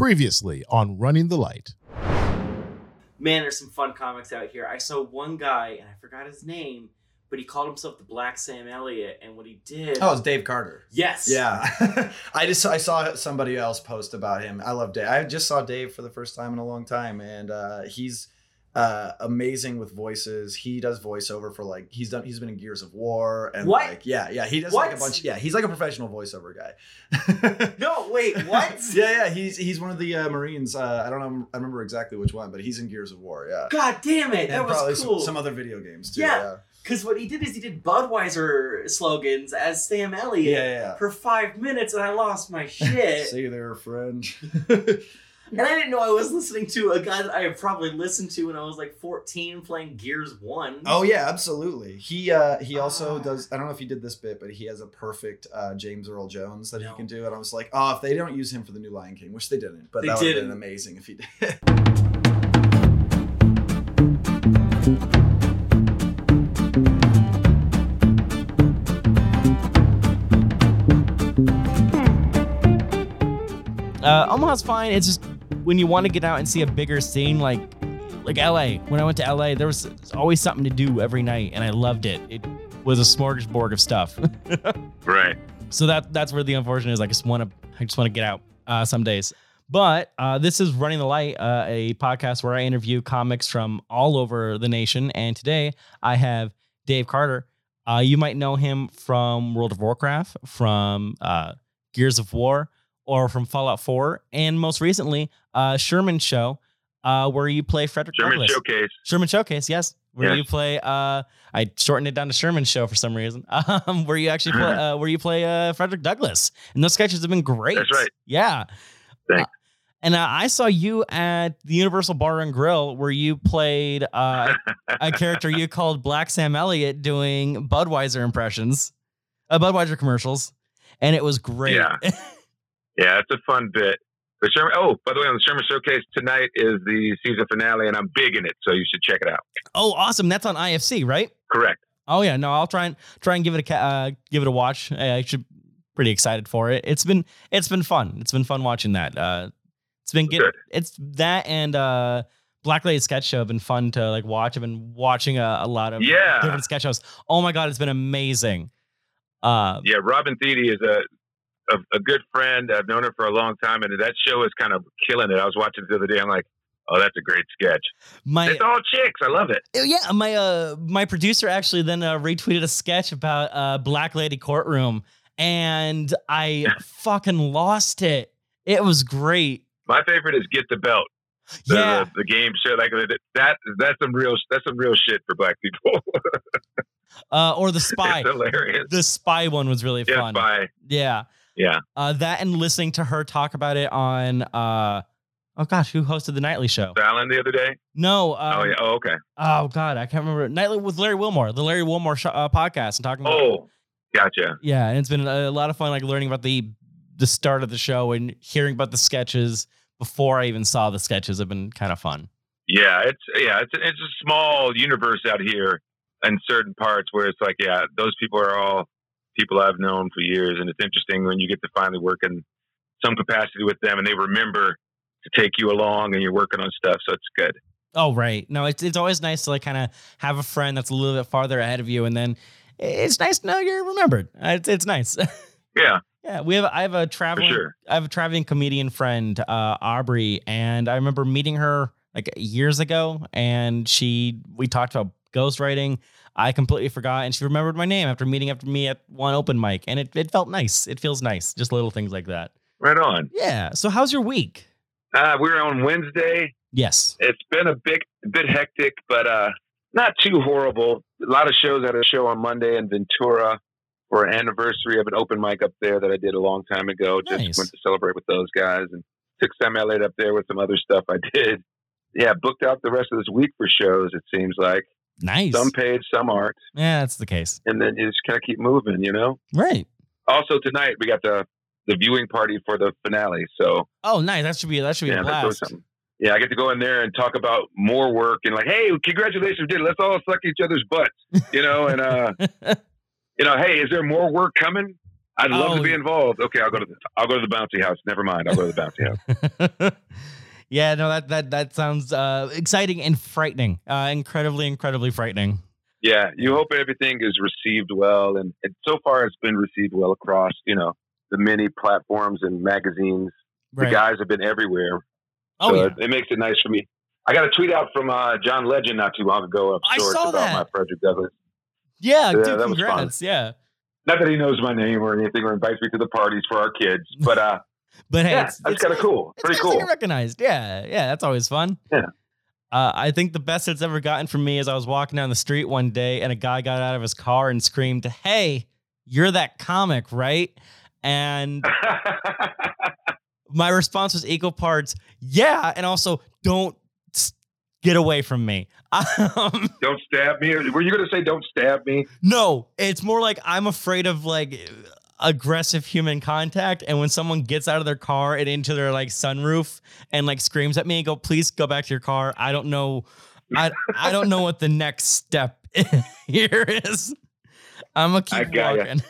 Previously on Running the Light. Man, there's some fun comics out here. I saw one guy, and I forgot his name, but he called himself the Black Sam Elliott, and what he did. Oh, it's Dave Carter. yes. Yeah, I just I saw somebody else post about him. I love Dave. I just saw Dave for the first time in a long time, and uh, he's uh, amazing with voices. He does voiceover for like he's done. He's been in Gears of War and What? like yeah, yeah. He does like a What? bunch. Yeah, he's like a professional voiceover guy. No, wait, what? yeah, yeah. He's he's one of the uh, Marines. Uh, I don't know. I remember exactly which one, but he's in Gears of War. Yeah. God damn it, that and probably was some- cool. some, other video games too. Yeah. Yeah. Because what he did is he did Budweiser slogans as Sam Elliott Yeah, yeah, for five minutes, and I lost my shit. See you there, friend. and I didn't know I was listening to a guy that I had probably listened to when I was like 14 playing Gears 1. Oh yeah, absolutely. He uh he also Ah. does I don't know if he did this bit, but he has a perfect uh James Earl Jones that No. he can do. And I was like, oh, if they don't use him for the new Lion King, which they didn't, but They that would have been amazing if he did. Uh, Omaha's fine. It's just when you want to get out and see a bigger scene, like like LA. When I went to LA, there was always something to do every night, and I loved it. It was a smorgasbord of stuff. Right. so that that's where the unfortunate is. I just want to I just want to get out uh, some days. But uh, this is Running the Light, uh, a podcast where I interview comics from all over the nation. And today I have Dave Carter. Uh, you might know him from World of Warcraft, from uh, Gears of War, or from Fallout 4, and most recently, uh, Sherman Show, uh, where you play Frederick German Douglass. showcase. Sherman Showcase, yes. Where Yes. you play uh I shortened it down to Sherman Show for some reason. Um where you actually play uh where you play uh Frederick Douglass. And those sketches have been great. That's right. Yeah. Thanks. Uh, and uh, I saw you at the Universal Bar and Grill where you played uh, a character you called Black Sam Elliott doing Budweiser impressions, uh, Budweiser commercials, and it was great. Yeah. Yeah, it's a fun bit. The Sherman. Oh, by the way, on the Sherman Showcase tonight is the season finale, and I'm big in it, so you should check it out. oh, awesome! That's on IFC, right? Correct. Oh yeah, no, I'll try and try and give it a uh, give it a watch. I, should pretty excited for it. It's been it's been fun. It's been fun watching that. Uh, it's been good. It's that and uh, Black Lady Sketch Show have been fun to like watch. I've been watching a, a lot of Yeah. different sketch shows. Oh my god, it's been amazing. Uh, Yeah, Robin Thede is a, a a good friend. I've known her for a long time, and that show is kind of killing it. I was watching it the other day. I'm like, oh, that's a great sketch. my It's all chicks. I love it. Oh, yeah, my uh my producer actually then uh, retweeted a sketch about uh Black Lady Courtroom, and I fucking lost it. It was great. My favorite is Get the Belt. The, yeah, the, the game show like that. That's some real. That's some real shit for black people. uh, or the spy. the spy one was really Yeah, fun. spy. Yeah, Yeah. uh, that and listening to her talk about it on uh, oh gosh, who hosted the nightly show? Fallon the other day. No, um, oh yeah. Oh okay. oh god, I can't remember. Nightly with Larry Wilmore, the Larry Wilmore sh- uh, podcast, and talking about Oh, gotcha. Yeah, and it's been a lot of fun, like learning about the the start of the show and hearing about the sketches before I even saw the sketches have been kind of fun. Yeah, it's yeah, it's it's a small universe out here in certain parts where it's like, yeah, those people are all people I've known for years, and it's interesting when you get to finally work in some capacity with them, and they remember to take you along, and you're working on stuff, so it's good. Oh, right. No, it's it's always nice to like kind of have a friend that's a little bit farther ahead of you, and then it's nice to know you're remembered. Uh, It's it's nice. Yeah, yeah, we have I have a traveling sure. I have a traveling comedian friend, uh, Aubrey, and I remember meeting her like years ago, and she we talked about ghostwriting. I completely forgot, and she remembered my name after meeting after me at one open mic, and it, it felt nice. It feels nice, just little things like that. Right on. Yeah. So how's your week? Uh, we're on Wednesday. Yes. It's been a big, bit hectic, but uh, not too horrible. A lot of shows. I had a show on Monday in Ventura for an anniversary of an open mic up there that I did a long time ago. Just Nice. went to celebrate with those guys and took Sam Elliott up there with some other stuff I did. Yeah, booked out the rest of this week for shows. It seems like Nice. some paid, some aren't, yeah, that's the case. and then you just kind of keep moving. You know. Right. Also tonight we got the the viewing party for the finale. So Oh, nice. That should be that should be yeah, a blast. something. Yeah, I get to go in there and talk about more work and like, hey, congratulations, it. Let's all suck each other's butts, you know. And uh, you know, hey, is there more work coming? I'd love Oh. to be involved. Okay, I'll go to the I'll go to the bouncy house. Never mind. I'll go to the bouncy house. yeah, no, that that that sounds uh, exciting and frightening. Uh, incredibly, incredibly frightening. Yeah, you hope everything is received well, and, and so far it's been received well across you know the many platforms and magazines. The guys have been everywhere, Oh so yeah. it, makes it nice for me. I got a tweet out from uh, John Legend not too long ago of sorts about that. my Frederick Douglass. Yeah, Yeah, dude, that was fun. Yeah. Not that he knows my name or anything or invites me to the parties for our kids, but uh, But hey, yeah, it's, that's kind of cool. It's Pretty nice cool. recognized. Yeah, yeah, that's always fun. Yeah. Uh, I think the best it's ever gotten from me is I was walking down the street one day and a guy got out of his car and screamed, "Hey, you're that comic, right?" And my response was equal parts, "Yeah," and also, "Don't get away from me." Um, don't stab me. Were you going to say don't stab me? no, it's more like I'm afraid of like aggressive human contact. And when someone gets out of their car and into their like sunroof and like screams at me and go, please go back to your car. I don't know. I I don't know what the next step here is. I'm gonna I keep got walking.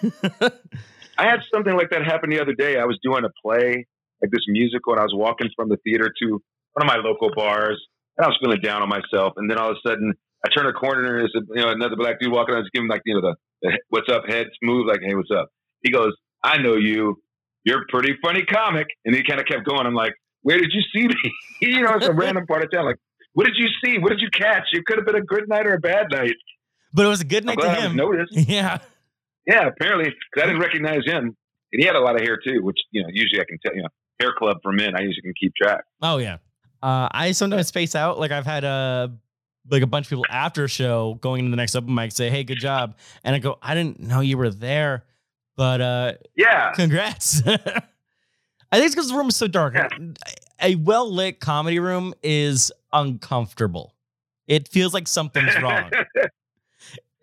I had something like that happen the other day. I was doing a play, like this musical, and I was walking from the theater to one of my local bars, and I was feeling down on myself. And then all of a sudden, I turn a corner and there's a, you know another black dude walking. I was giving him like you know the, the what's up head move, like hey what's up. He goes, I know you. You're a pretty funny comic. And he kind of kept going. I'm like, where did you see me? you know, it's a random part of town. Like, what did you see? What did you catch? It could have been a good night or a bad night. but it was a good night to glad I was him. noticed. Yeah. Yeah, apparently, because I didn't recognize him, and he had a lot of hair too, which you know usually I can tell. You know, hair club for men, I usually can keep track. Oh yeah. Uh, I sometimes space out. Like I've had a like a bunch of people after a show going into the next open mic say, "Hey, good job," and I go, "I didn't know you were there, but uh, Yeah, congrats." I think it's because the room is so dark. Yeah. A well lit comedy room is uncomfortable. It feels like something's wrong.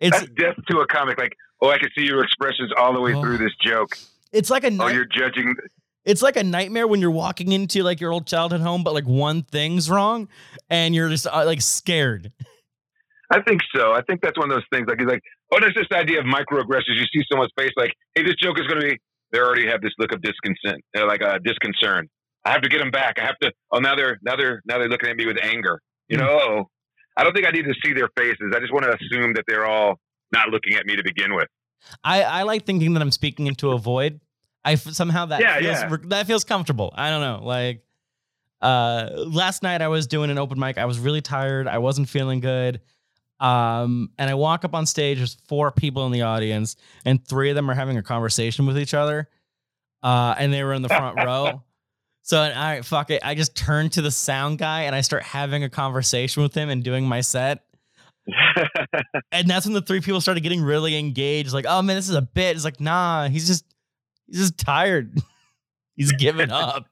It's that's death to a comic. Like, oh, I can see your expressions all the way Oh. through this joke. it's like a Oh, night, you're judging. it's like a nightmare when you're walking into like your old childhood home, but like one thing's wrong, and you're just uh, like scared. I think so. I think that's one of those things. Like, it's like, oh, there's this idea of microaggressions. You see someone's face, like, hey, this joke is going to be. They already have this look of disconsent, uh, like uh, disconcern. I have to get them back. I have to. Oh, now they're now they're now they're looking at me with anger. You Hmm. know, oh, I don't think I need to see their faces. I just want to assume that they're all not looking at me to begin with. I, I like thinking that I'm speaking into a void. I f- somehow that Yeah, feels yeah. that feels comfortable. I don't know. Like uh last night I was doing an open mic. I was really tired. I wasn't feeling good. Um and I walk up on stage there's four people in the audience and three of them are having a conversation with each other. Uh and they were in the front row. So all right, fuck it. I just turn to the sound guy and I start having a conversation with him and doing my set. And that's when the three people started getting really engaged. Like, oh man, this is a bit. It's like, nah, he's just he's just tired. he's giving up.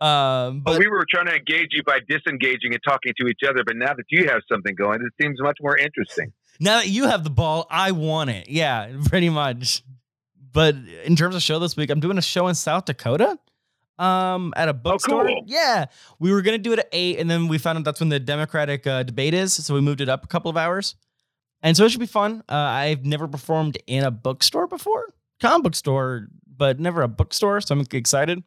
Um, but but we were trying to engage you by disengaging and talking to each other. But now that you have something going, it seems much more interesting. now that you have the ball, I want it. Yeah, pretty much. But in terms of show this week, I'm doing a show in South Dakota. Um, at a bookstore. cool. Yeah, we were gonna do it at eight, and then we found out that's when the Democratic uh, debate is, so we moved it up a couple of hours. And so it should be fun. Uh, I've never performed in a bookstore before, comic book store, but never a bookstore, so I'm excited.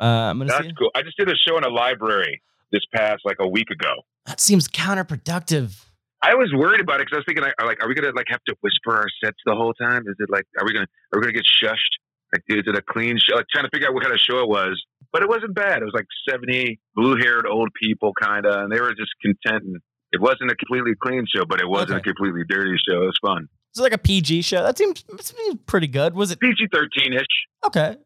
Uh, I'm gonna That's see. cool. I just did a show in a library this past like a week ago. That seems counterproductive. I was worried about it because I was thinking, like, like, are we gonna like have to whisper our sets the whole time? Is it like, are we gonna, are we gonna get shushed? Like, is it a clean show? Like, trying to figure out what kind of show it was, but it wasn't bad. It was like seventy blue-haired old people, kind of, and they were just content. And it wasn't a completely clean show, but it wasn't Okay. a completely dirty show. It was fun. It's like a PG show. That seems, seems pretty good. Was it PG thirteen ish. okay?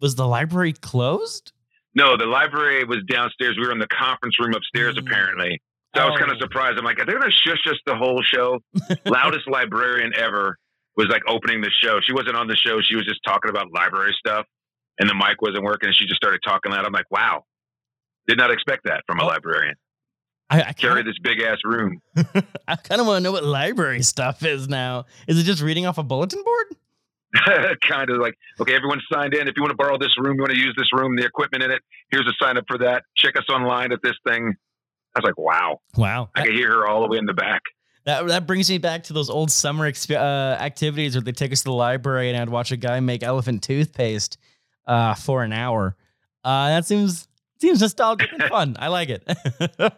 Was the library closed? No, the library was downstairs. We were in the conference room upstairs, Mm. apparently. So I was kind Oh. of surprised. I'm like, are they going to shush us the whole show? Loudest librarian ever was like opening the show. She wasn't on the show. She was just talking about library stuff, and the mic wasn't working. And she just started talking loud. I'm like, wow, did not expect that from a Oh. librrian. I, I Carry this big ass room. I kind of want to know what library stuff is now. Is it just reading off a bulletin board? kind of like, okay, everyone signed in. If you want to borrow this room, you want to use this room, the equipment in it, here's a sign up for that. Check us online at this thing. I was like, wow. Wow, I could hear her all the way in the back. That that brings me back to those old summer exp- uh, activities where they take us to the library and I'd watch a guy make elephant toothpaste uh, for an hour. Uh, that seems seems nostalgic and fun. I like it.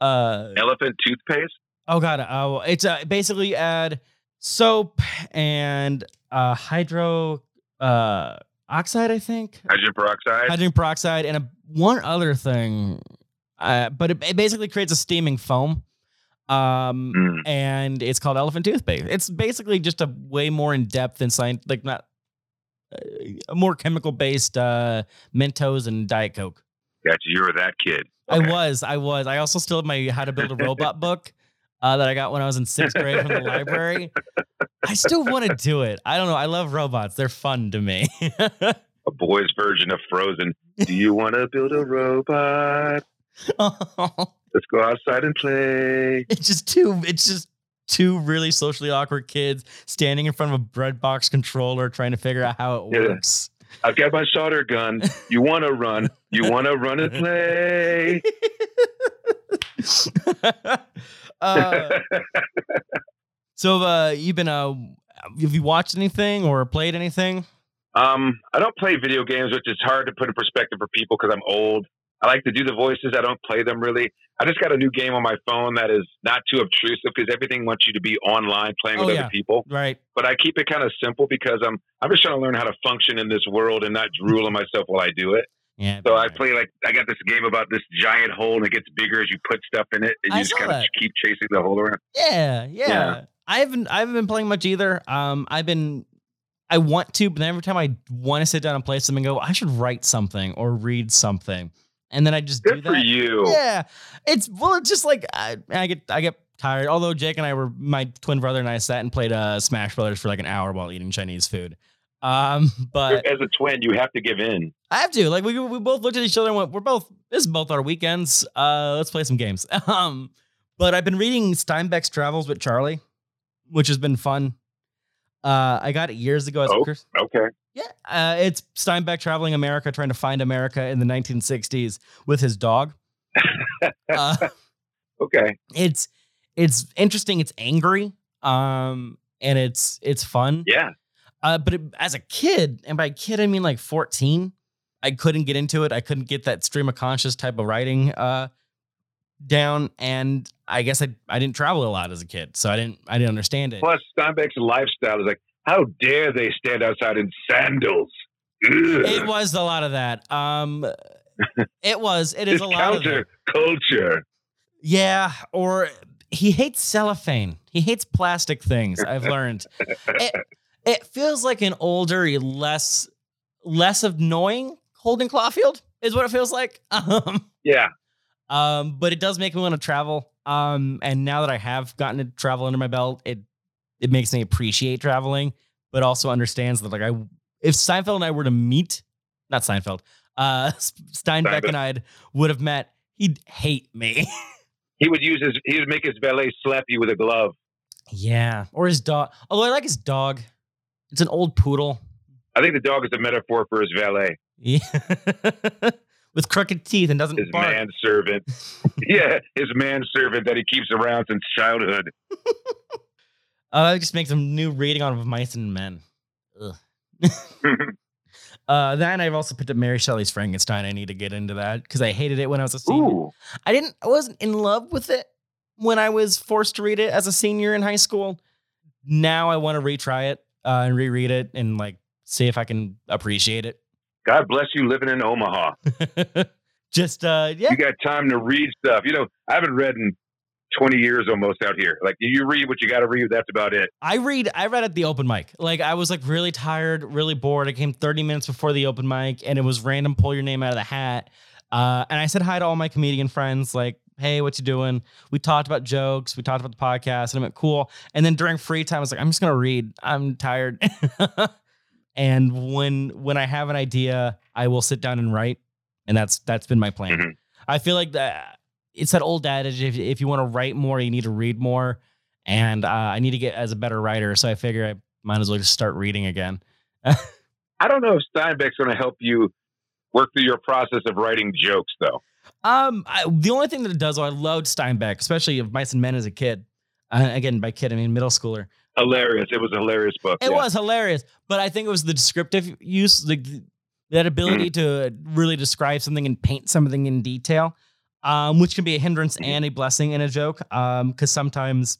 uh, Elephant toothpaste. oh god, uh, it's uh, basically add soap and uh, hydro uh, oxide, I think, Hydrogen peroxide. hydrogen peroxide, and a, one other thing. Uh, but it, it basically creates a steaming foam. Um, Mm. and it's called elephant toothpaste. It's basically just a way more in depth and science, like not uh, a more chemical based uh, Mentos and Diet Coke. Gotcha. You were that kid. I was, I was. I also still have my How to Build a Robot book uh, that I got when I was in sixth grade from the library. I still want to do it. I don't know. I love robots. They're fun to me. A boy's version of Frozen. Do you want to build a robot? Oh. Let's go outside and play. it's just two. It's just two really socially awkward kids standing in front of a bread box controller trying to figure out how it Yeah. works. I've got my solder gun. You want to run? You want to run and play? Uh, so, uh, you've been, uh, have you watched anything or played anything? Um, I don't play video games, which is hard to put in perspective for people because I'm old. I like to do the voices. I don't play them really. I just got a new game on my phone that is not too obtrusive because everything wants you to be online playing Oh, with yeah. other people. Right. But I keep it kind of simple because I'm I'm just trying to learn how to function in this world and not drool on myself while I do it. Yeah. So I play like I got this game about this giant hole and it gets bigger as you put stuff in it and I you just kind of keep chasing the hole around. Yeah, yeah. Yeah. I haven't I haven't been playing much either. Um, I've been I want to, but then every time I want to sit down and play something, and go I should write something or read something, and then I just do that. for you. Yeah, it's well, it's just like I, I get I get tired. Although Jake and I were my twin brother and I sat and played uh, Smash Brothers for like an hour while eating Chinese food. Um, but As a twin, you have to give in. I have to. Like we we both looked at each other and went, "We're both this is both our weekends. Uh, let's play some games." Um, but I've been reading Steinbeck's Travels with Charley, which has been fun. Uh, I got it years ago as a Oh. Okay. yeah. Uh, it's Steinbeck traveling America, trying to find America in the 1960s with his dog. uh, Okay. it's it's interesting. It's angry. Um, and it's it's fun. Yeah. Uh, but it, as a kid, and by kid I mean like 14, I couldn't get into it. I couldn't get that stream of conscious type of writing uh, down, and I guess I I didn't travel a lot as a kid, so I didn't I didn't understand it. Plus, Steinbeck's lifestyle is like, how dare they stand outside in sandals? Ugh. It was a lot of that. Um, it was. It is a lot of counter that. culture. Yeah, or he hates cellophane. He hates plastic things. I've learned. it, it feels like an older, less less annoying Holden Caulfield is what it feels like. Um, Yeah. um, but it does make me want to travel. Um, and now that I have gotten to travel under my belt, it it makes me appreciate traveling, but also understands that like I if Seinfeld and I were to meet, not Seinfeld, uh, Steinbeck Steinbeck. and I would have met, he'd hate me. He would use his, he would make his valet slap you with a glove. Yeah, or his dog. Although I like his dog. It's an old poodle. I think the dog is a metaphor for his valet, Yeah. With crooked teeth and doesn't his bark. manservant. yeah, his manservant that he keeps around since childhood. Uh, it just makes a new reading on of Mice and Men. Ugh. Uh, then I've also picked up Mary Shelley's Frankenstein. I need to get into that because I hated it when I was a senior. Ooh. I didn't. I wasn't in love with it when I was forced to read it as a senior in high school. Now I want to retry it uh, and reread it and like see if I can appreciate it. God bless you living in Omaha. Just uh, yeah. You got time to read stuff. You know, I haven't read in 20 years almost out here. Like, you read what you got to read. That's about it. I read. I read at the open mic. Like I was like really tired, really bored. I came 30 minutes before the open mic, and it was random. Pull your name out of the hat. Uh, and I said hi to all my comedian friends. Like, hey, what you doing? We talked about jokes. We talked about the podcast, and I went cool. And then during free time, I was like, I'm just gonna read. I'm tired. and when when I have an idea, I will sit down and write. And that's that's been my plan. Mhm. I feel like that it's that old adage: if if you want to write more, you need to read more and uh, I need to get as a better writer. So I figure I might as well just start reading again. I don't know if Steinbeck's going to help you work through your process of writing jokes, though. Um, I, the only thing that it does, though, I loved Steinbeck, especially of Mice and Men as a kid. Uh, again, by kid, I mean middle schooler. Hilarious. It was a hilarious book. It yeah. was hilarious, but I think it was the descriptive use, the that ability to really describe something and paint something in detail, um, which can be a hindrance and a blessing in a joke. Because sometimes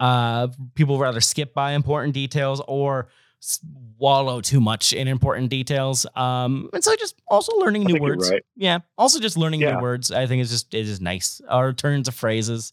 uh, people rather skip by important details or swallow too much in important details. Um, and so just also learning I new words. right. Yeah, also just learning Yeah. new words. I think is just it is nice. Our turns of phrases.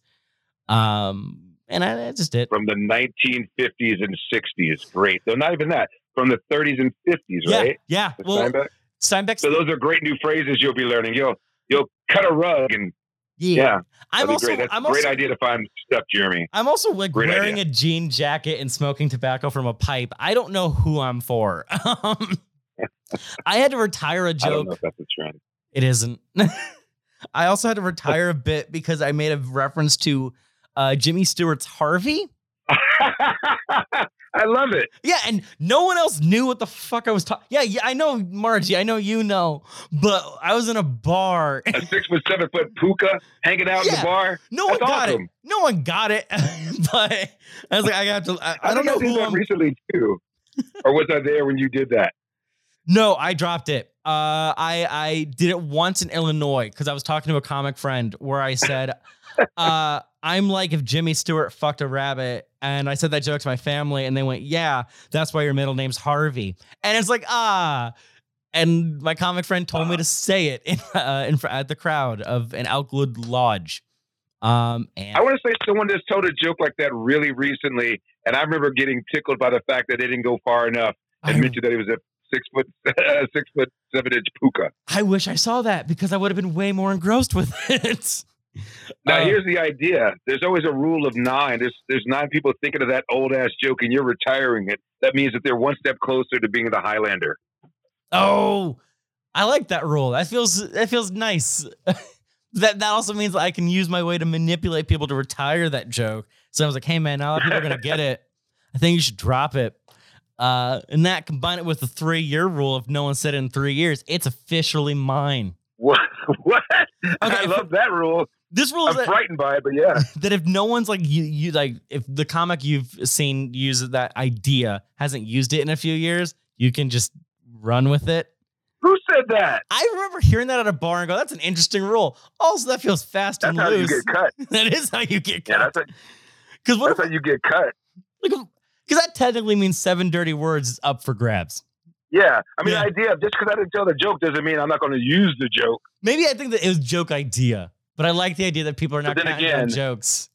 Um, and I, that's just it. From the 1950s and 60s. Great. Though not even that. From the 30s and 50s, Yeah, right? yeah. The Well, Steinbeck? Steinbeck's So those are great new phrases you'll be learning. You'll you'll cut a rug and yeah. yeah, I'm also great. That's I'm a great also idea to find stuff, Jeremy. I'm also like Great wearing idea. a jean jacket and smoking tobacco from a pipe. I don't know who I'm for. Um, I had to retire a I don't know joke. if that's a trend. It isn't. I also had to retire a bit because I made a reference to uh, Jimmy Stewart's Harvey. I love it. Yeah, and no one else knew what the fuck I was talking. Yeah, yeah, I know, Margie. I know you know, but I was in a bar. A six foot, seven foot pooka hanging out in the bar. No one That's got it. No one got it. but I was like, I got to. I, I don't think know did who that I'm. recently too, or was I there when you did that? No, I dropped it. Uh, I I did it once in Illinois because I was talking to a comic friend where I said, uh, "I'm like if Jimmy Stewart fucked a rabbit," and I said that joke to my family, and they went, "Yeah, that's why your middle name's Harvey." And it's like, ah. And my comic friend told me to say it in, uh, in at the crowd of an Elkwood Lodge. Um, and I want to say someone just told a joke like that really recently, and I remember getting tickled by the fact that they didn't go far enough and I, mentioned that he was a six foot, six foot seven inch pooka. I wish I saw that because I would have been way more engrossed with it. Now Uh, here's the idea: there's always a rule of nine. There's there's nine people thinking of that old ass joke, and you're retiring it. That means that they're one step closer to being the Highlander. Oh, I like that rule. That feels that feels nice. that that also means that I can use my way to manipulate people to retire that joke. So I was like, hey man, now people are gonna get it, I think you should drop it. Uh, and that combine it with the three year rule if no one said it in three years, it's officially mine. What? what? I Okay, love that rule. This rule is I'm that, frightened by it, but yeah. that if no one's like you, you like if the comic you've seen use that idea hasn't used it in a few years, you can just run with it. Who said that? I remember hearing that at a bar and go, "That's an interesting rule." Also, that feels fast That's and how you loose. get cut. that is how you get Yeah, cut. that's Because what? that's how you get cut. Because um, that technically means seven dirty words is up for grabs. Yeah, I mean, Yeah. the idea of just because I didn't tell the joke doesn't mean I'm not going to use the joke. Maybe I think that it was joke idea, but I like the idea that people are not then again- jokes.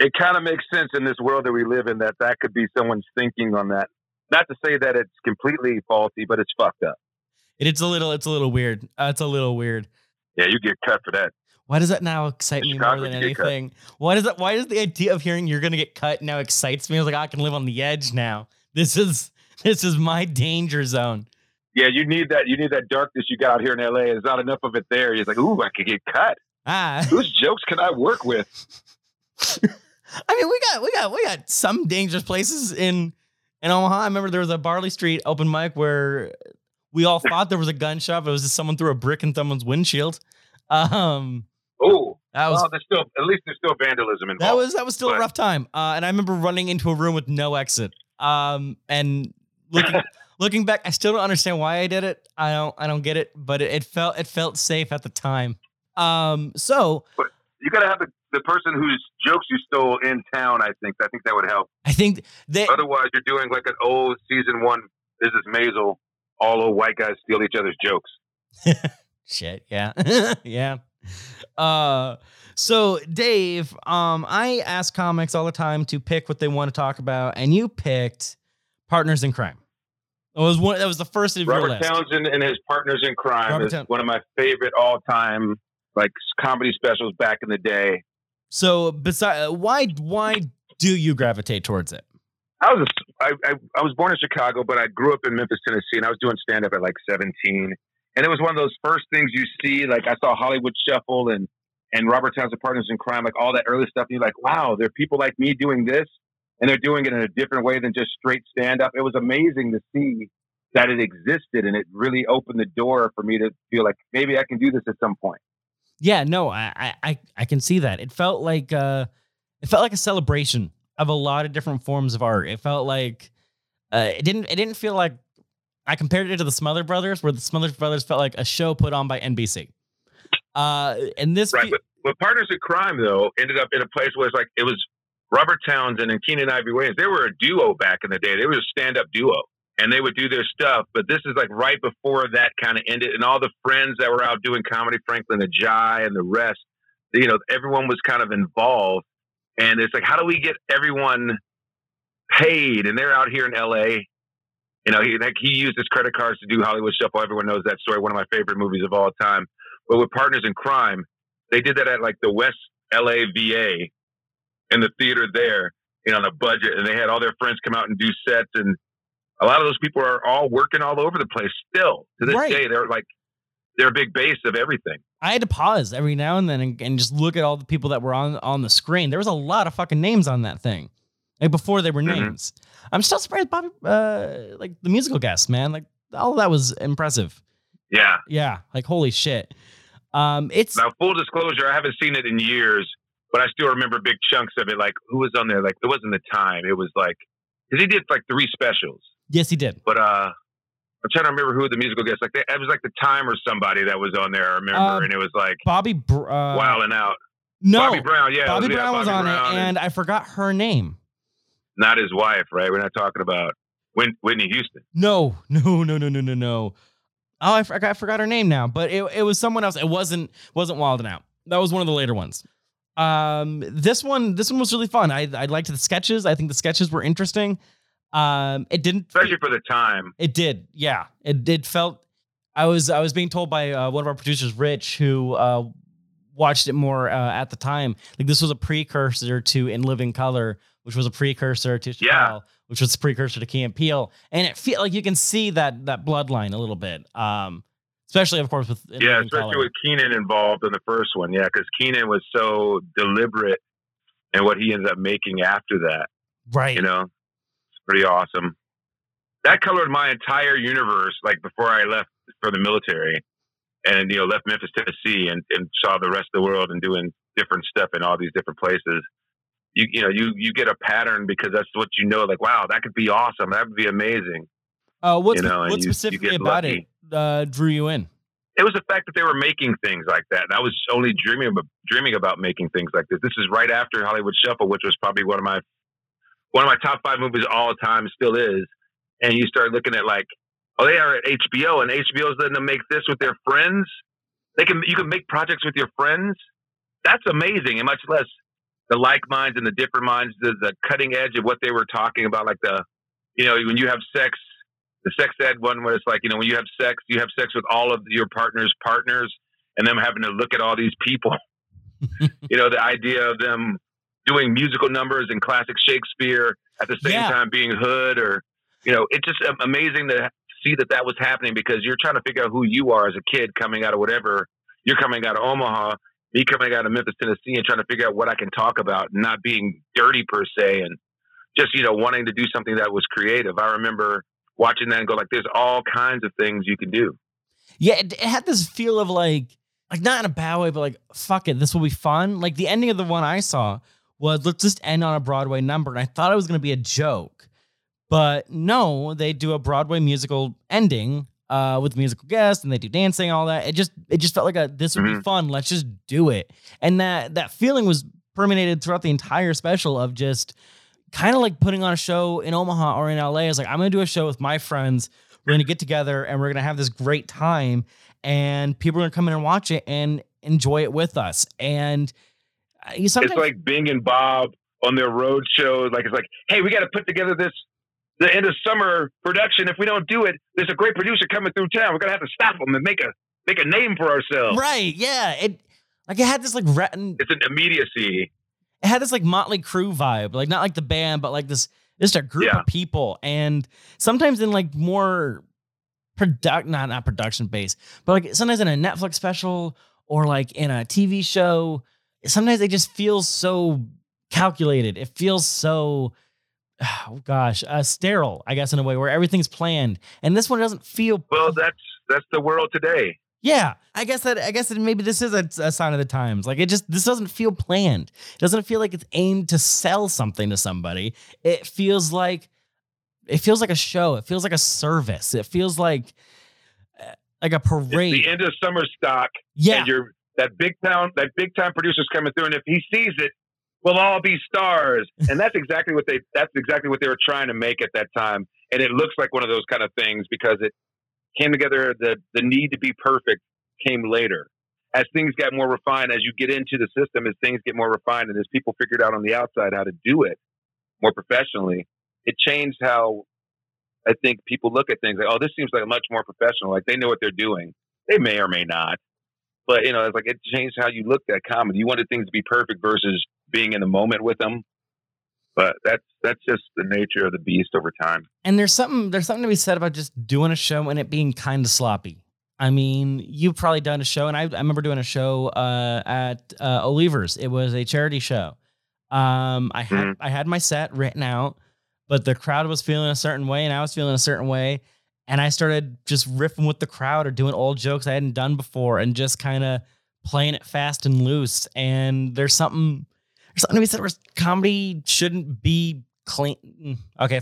It kind of makes sense in this world that we live in that that could be someone's thinking on that. Not to say that it's completely faulty, but it's fucked up. It- It's a little. It's a little weird. Uh, it's a little weird. Yeah, you get cut for that. Why does that now excite me more than you get cut. anything? Why does that? Why does the idea of hearing you're gonna get cut now excites me? I was like, I can live on the edge now. This is this is my danger zone. Yeah, you need that. You need that darkness you got out here in LA. There's not enough of it there. He's like, ooh, I could get cut. Ah, Whose jokes can I work with? I mean, we got we got we got some dangerous places in in Omaha. I remember there was a Barley Street open mic where we all thought there was a gun shop. It was just someone threw a brick in someone's windshield. Um, Oh, that was well, there's still at least there's still vandalism involved. that was that was still a rough time. Uh, and I remember running into a room with no exit. Um, and looking looking back, I still don't understand why I did it. I don't I don't get it, but it, it felt it felt safe at the time. Um, so you got to have the, the person whose jokes you stole in town. I think I think that would help. I think that Otherwise, you're doing like an old season one. Mrs. Maisel. All old white guys steal each other's jokes. Shit, yeah. yeah. Uh so Dave, um I ask comics all the time to pick what they want to talk about and you picked Partners in Crime. It was one that was the first of your Robert list. Townsend and his partners in crime Robert is Town- one of my favorite all time like comedy specials back in the day. So beside why why do you gravitate towards it? I was a, I, I, I was born in Chicago, but I grew up in Memphis, Tennessee, and I was doing stand up at like 17. And it was one of those first things you see. Like I saw Hollywood Shuffle and and Robert Townsend Partners in Crime, like all that early stuff. And you're like, wow, there are people like me doing this, and they're doing it in a different way than just straight stand up. It was amazing to see that it existed, and it really opened the door for me to feel like maybe I can do this at some point. Yeah, no, I I I- can see that. It felt like uh it felt like a celebration of a lot of different forms of art. It felt like uh, it didn't it didn't feel like I compared it to the Smothers Brothers, where the Smothers Brothers felt like a show put on by NBC. Uh, and this Right, fe- but, but Partners in Crime though ended up in a place where it's like it was Robert Townsend and Keenen Ivory Wayans. They were a duo back in the day. They were a stand-up duo, and they would do their stuff. But this is like right before that kind of ended, and all the friends that were out doing comedy, Franklyn Ajaye, and the rest, you know, everyone was kind of involved. And it's like, how do we get everyone paid? And they're out here in L.A. You know, he like he used his credit cards to do Hollywood Shuffle. Everyone knows that story. One of my favorite movies of all time. But with Partners in Crime, they did that at like the West LA VA in the theater there, you know, on a budget, and they had all their friends come out and do sets, and a lot of those people are all working all over the place still to this Right. day. They're like they're a big base of everything. I had to pause every now and then and, and just look at all the people that were on on the screen. There was a lot of fucking names on that thing, like before they were Mhm. names. I'm still surprised, Bobby. Uh, like the musical guest, man. Like all of that was impressive. Yeah. Yeah, like holy shit. Um, it's Now, full disclosure, I haven't seen it in years, but I still remember big chunks of it. Like who was on there? Like it wasn't the time. It was like because he did like three specials. Yes, he did. But uh, I'm trying to remember who the musical guest. Like they, it was like the time or somebody that was on there. I remember, Uh, and it was like Bobby. Br- uh, Wild and Out. No, Bobby Brown, yeah, Bobby yeah, Brown was Bobby on Brown it, and I forgot her name. not his wife, right? We're not talking about Whit- Whitney Houston. No, no, no, no, no, no, no. Oh, I forgot, I forgot her name now, but it, it was someone else. It wasn't wasn't Wild and Out. That was one of the later ones. Um, this one, this one was really fun. I I liked the sketches. I think the sketches were interesting. Um, it didn't. especially for the time. It did, yeah. It did felt. I was I was being told by uh, one of our producers, Rich, who uh, watched it more uh, at the time. Like this was a precursor to In Living Color, which was a precursor to Chappelle, Yeah. which was a precursor to Key and Peele, and it feel like you can see that that bloodline a little bit. Um, especially of course with In Yeah, Living especially Color. with Keenen involved in the first one. Yeah, because Keenen was so deliberate in what he ended up making after that. right. You know, pretty awesome. That colored my entire universe. Like before I left for the military, and you know, left Memphis, Tennessee, and, and saw the rest of the world and doing different stuff in all these different places. You you know, you you get a pattern because that's what you know. Like, wow, that could be awesome. That would be amazing. uh, what you know, what you- you specifically about lucky. it uh, drew you in? it was the fact that they were making things like that. And I was only dreaming about dreaming about making things like this. This is right after Hollywood Shuffle, which was probably one of my one of my top five movies of all time, still is. And you start looking at like, oh, they are at HBO, and HBO is letting them make this with their friends. They can you can make projects with your friends. That's amazing, and much less the like minds and the different minds, the, the cutting edge of what they were talking about, like the, you know, when you have sex, the sex ed one where it's like, you know, when you have sex, you have sex with all of your partner's partners and them having to look at all these people. you know, the idea of them doing musical numbers and classic Shakespeare at the same Yeah. time being hood or, you know, it's just amazing to see that that was happening because you're trying to figure out who you are as a kid coming out of whatever. You're coming out of Omaha, me coming out of Memphis, Tennessee, and trying to figure out what I can talk about, not being dirty per se, and just you know wanting to do something that was creative. I remember watching that and go like, "There's all kinds of things you can do." Yeah, it, it had this feel of like, like not in a bad way, but like, fuck it, this will be fun. Like the ending of the one I saw was let's just end on a Broadway number, and I thought it was gonna be a joke, but no, they do a Broadway musical ending uh, with musical guests, and they do dancing and all that. It just, it just felt like a this would be Mhm. fun. Let's just do it, and that that feeling was permeated throughout the entire special of just kind of like putting on a show in Omaha or in LA. It's like I'm gonna do a show with my friends. We're gonna get together and we're gonna have this great time, and people are gonna come in and watch it and enjoy it with us. And you sometimes it's like Bing and Bob on their road shows. Like it's like, hey, we got to put together this the end of summer production. If we don't do it, there's a great producer coming through town. We're gonna have to stop them and make a make a name for ourselves. right, yeah. It like it had this like it It's an immediacy. It had this like Motley Crue vibe, like not like the band, but like this just a group Yeah. of people. And sometimes in like more product, not not production based, but like sometimes in a Netflix special or like in a TV show, sometimes it just feels so calculated. It feels so, oh gosh, uh, sterile, I guess, in a way where everything's planned. And this one doesn't feel. Well, that's that's the world today. Yeah, I guess that I guess that maybe this is a, a sign of the times. Like it just this doesn't feel planned. It doesn't feel like it's aimed to sell something to somebody. It feels like it feels like a show. It feels like a service. It feels like uh, like a It's parade. the end of summer stock, yeah, and you're that big town, that big time producer's coming through, and if he sees it, we'll all be stars. And that's exactly what they that's exactly what they were trying to make at that time. And it looks like one of those kind of things because it came together. The the need to be perfect came later. As things got more refined, as you get into the system, as things get more refined, and as people figured out on the outside how to do it more professionally, it changed how I think people look at things like, oh, this seems like much more professional. Like they know what they're doing. They may or may not. But you know, it's like it changed how you looked at comedy. You wanted things to be perfect versus being in the moment with them. But that's that's just the nature of the beast over time. and there's something there's something to be said about just doing a show and it being kind of sloppy. I mean, you've probably done a show, and I, I remember doing a show uh, at uh, Oliver's. It was a charity show. Um, I had Mhm. I had my set written out, but the crowd was feeling a certain way, and I was feeling a certain way, and I started just riffing with the crowd or doing old jokes I hadn't done before, and just kind of playing it fast and loose. And there's something there's something to be said where comedy shouldn't be clean. mm, Okay,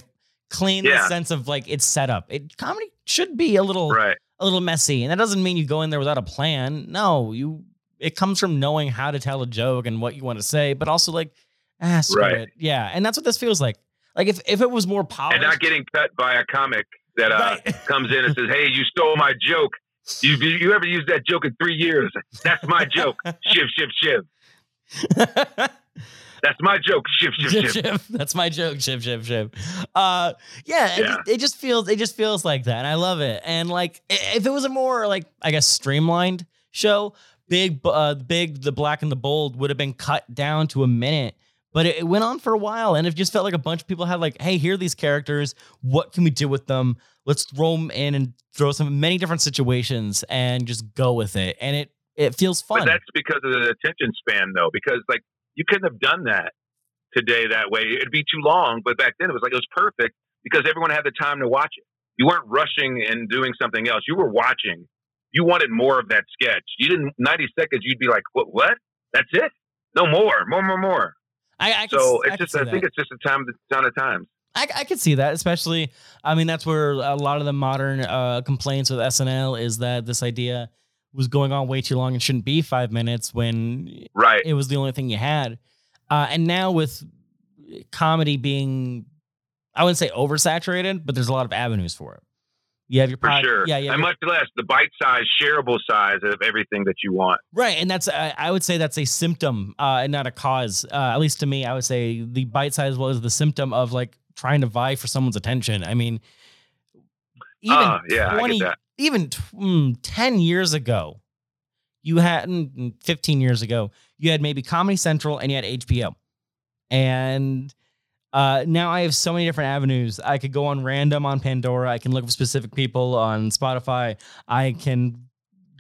clean in the sense of like it's set up. It comedy should be a little Right. a little messy, and that doesn't mean you go in there without a plan. No, you. It comes from knowing how to tell a joke and what you want to say, but also like, ah, screw Right. it. Yeah, and that's what this feels like. Like if if it was more polished, And not getting cut by a comic that uh, Right. comes in and says, "Hey, you stole my joke. You you ever used that joke in three years? That's my joke. Shiv, shiv, shiv. That's my joke. Shiv, shiv, Shiv, shiv. shiv. That's my joke. Shiv, shiv, shiv. Uh, yeah, It, Yeah. just, it just feels it just feels like that, and I love it. And like, if it was a more like I guess streamlined show, big, uh, big, the black and the bold would have been cut down to a minute. But it, it went on for a while, and it just felt like a bunch of people had like, hey, here are these characters. What can we do with them? Let's throw them in and throw some many different situations and just go with it. And it it feels fun. But that's because of the attention span, though. Because like you couldn't have done that today that way. It'd be too long. But back then it was like it was perfect because everyone had the time to watch it. You weren't rushing and doing something else. You were watching. You wanted more of that sketch. You didn't. Ninety seconds. You'd be like, "What? What? That's it? No more. More. More. More." I, I can, So I it's can just. I that. think it's just a time. Sign of times. I, I could see that, especially. I mean, that's where a lot of the modern uh, complaints with SNL is that this idea was going on way too long and shouldn't be five minutes when Right. it was the only thing you had. Uh, and now with comedy being, I wouldn't say oversaturated, but there's a lot of avenues for it. You have your For sure. yeah, yeah, and much less the bite size, shareable size of everything that you want. Right, and that's I, I would say that's a symptom uh, and not a cause. Uh, at least to me, I would say the bite size was the symptom of like trying to vie for someone's attention. I mean, even Ah, yeah, I get 20, that. even mm, ten years ago, you had mm, fifteen years ago, you had maybe Comedy Central and you had HBO, and uh, now I have so many different avenues. I could go on random on Pandora. I can look for specific people on Spotify. I can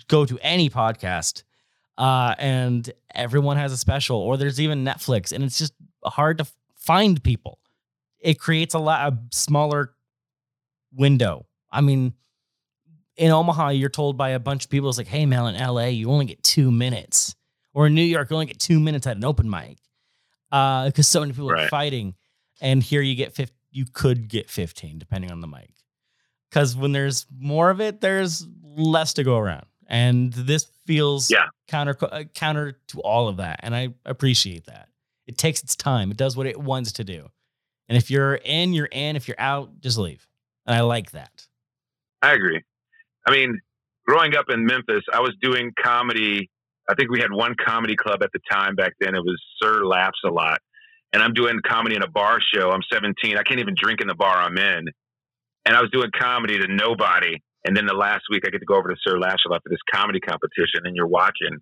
go to any podcast, uh, and everyone has a special. Or there's even Netflix, and it's just hard to find people. It creates a lot a smaller window. I mean, in Omaha, you're told by a bunch of people, it's like, hey, man, in LA, you only get two minutes. Or in New York, you only get two minutes at an open mic. Because so many people are fighting. And here you get 50, you could get 15, depending on the mic. Because when there's more of it, there's less to go around. And this feels Yeah. counter uh, counter to all of that. And I appreciate that. It takes its time. It does what it wants to do. And if you're in, you're in. If you're out, just leave. And I like that. I agree. I mean, growing up in Memphis, I was doing comedy. I think we had one comedy club at the time back then. It was Sir Laughs a Lot. And I'm doing comedy in a bar show. I'm 17. I can't even drink in the bar I'm in. And I was doing comedy to nobody. And then the last week, I get to go over to Sir Laughs a Lot for this comedy competition. And you're watching,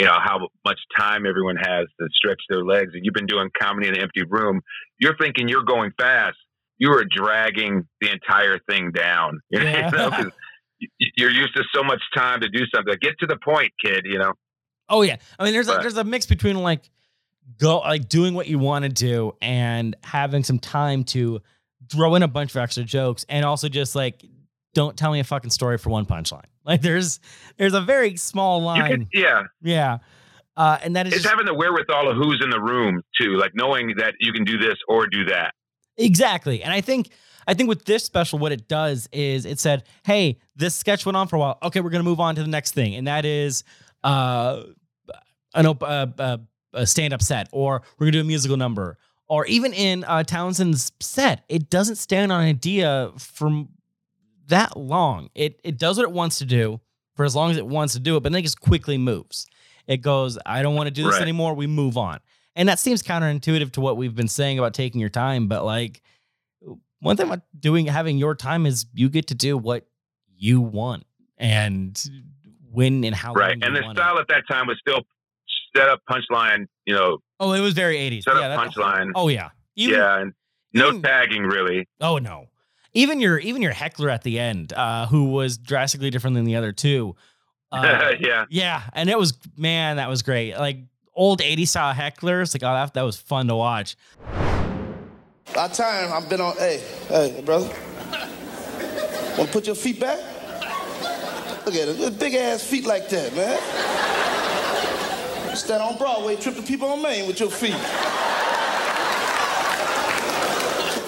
you know, how much time everyone has to stretch their legs. And you've been doing comedy in an empty room. You're thinking you're going fast. You are dragging the entire thing down. You know, Yeah. you know, 'cause y- you're used to so much time to do something. Get to the point, kid. You know, Oh yeah. I mean, there's a, there's a mix between like go like doing what you want to do and having some time to throw in a bunch of extra jokes and also just like don't tell me a fucking story for one punchline. Like there's there's a very small line. can, yeah, yeah. Uh, and that is it's just- having the wherewithal of who's in the room too, like knowing that you can do this or do that. Exactly. And I think I think with this special, what it does is it said, "Hey, this sketch went on for a while. Okay, we're gonna move on to the next thing, and that is uh, an op- uh, uh, a stand-up set, or we're gonna do a musical number, or even in uh, Townsend's set, it doesn't stand on an idea from that long. It it does what it wants to do for as long as it wants to do it, but then it just quickly moves. It goes, I don't want to do this Right. anymore. We move on. And that seems counterintuitive to what we've been saying about taking your time, but like one thing about doing having your time is you get to do what you want and when and how right. And the style at that time was still set up punchline, you know. Oh, it was very 80s. set yeah, up that- punchline. Oh yeah. Even, yeah, and no even- tagging really. Oh no. Even your even your heckler at the end, uh, who was drastically different than the other two. Uh, yeah. yeah, and it was man, that was great. Like old 80s style hecklers, like oh that, that was fun to watch. Our time, I've been on. Hey, hey, brother. Want to put your feet back? Look at it. Big ass feet like that, man. Stand on Broadway, trip the people on Main with your feet.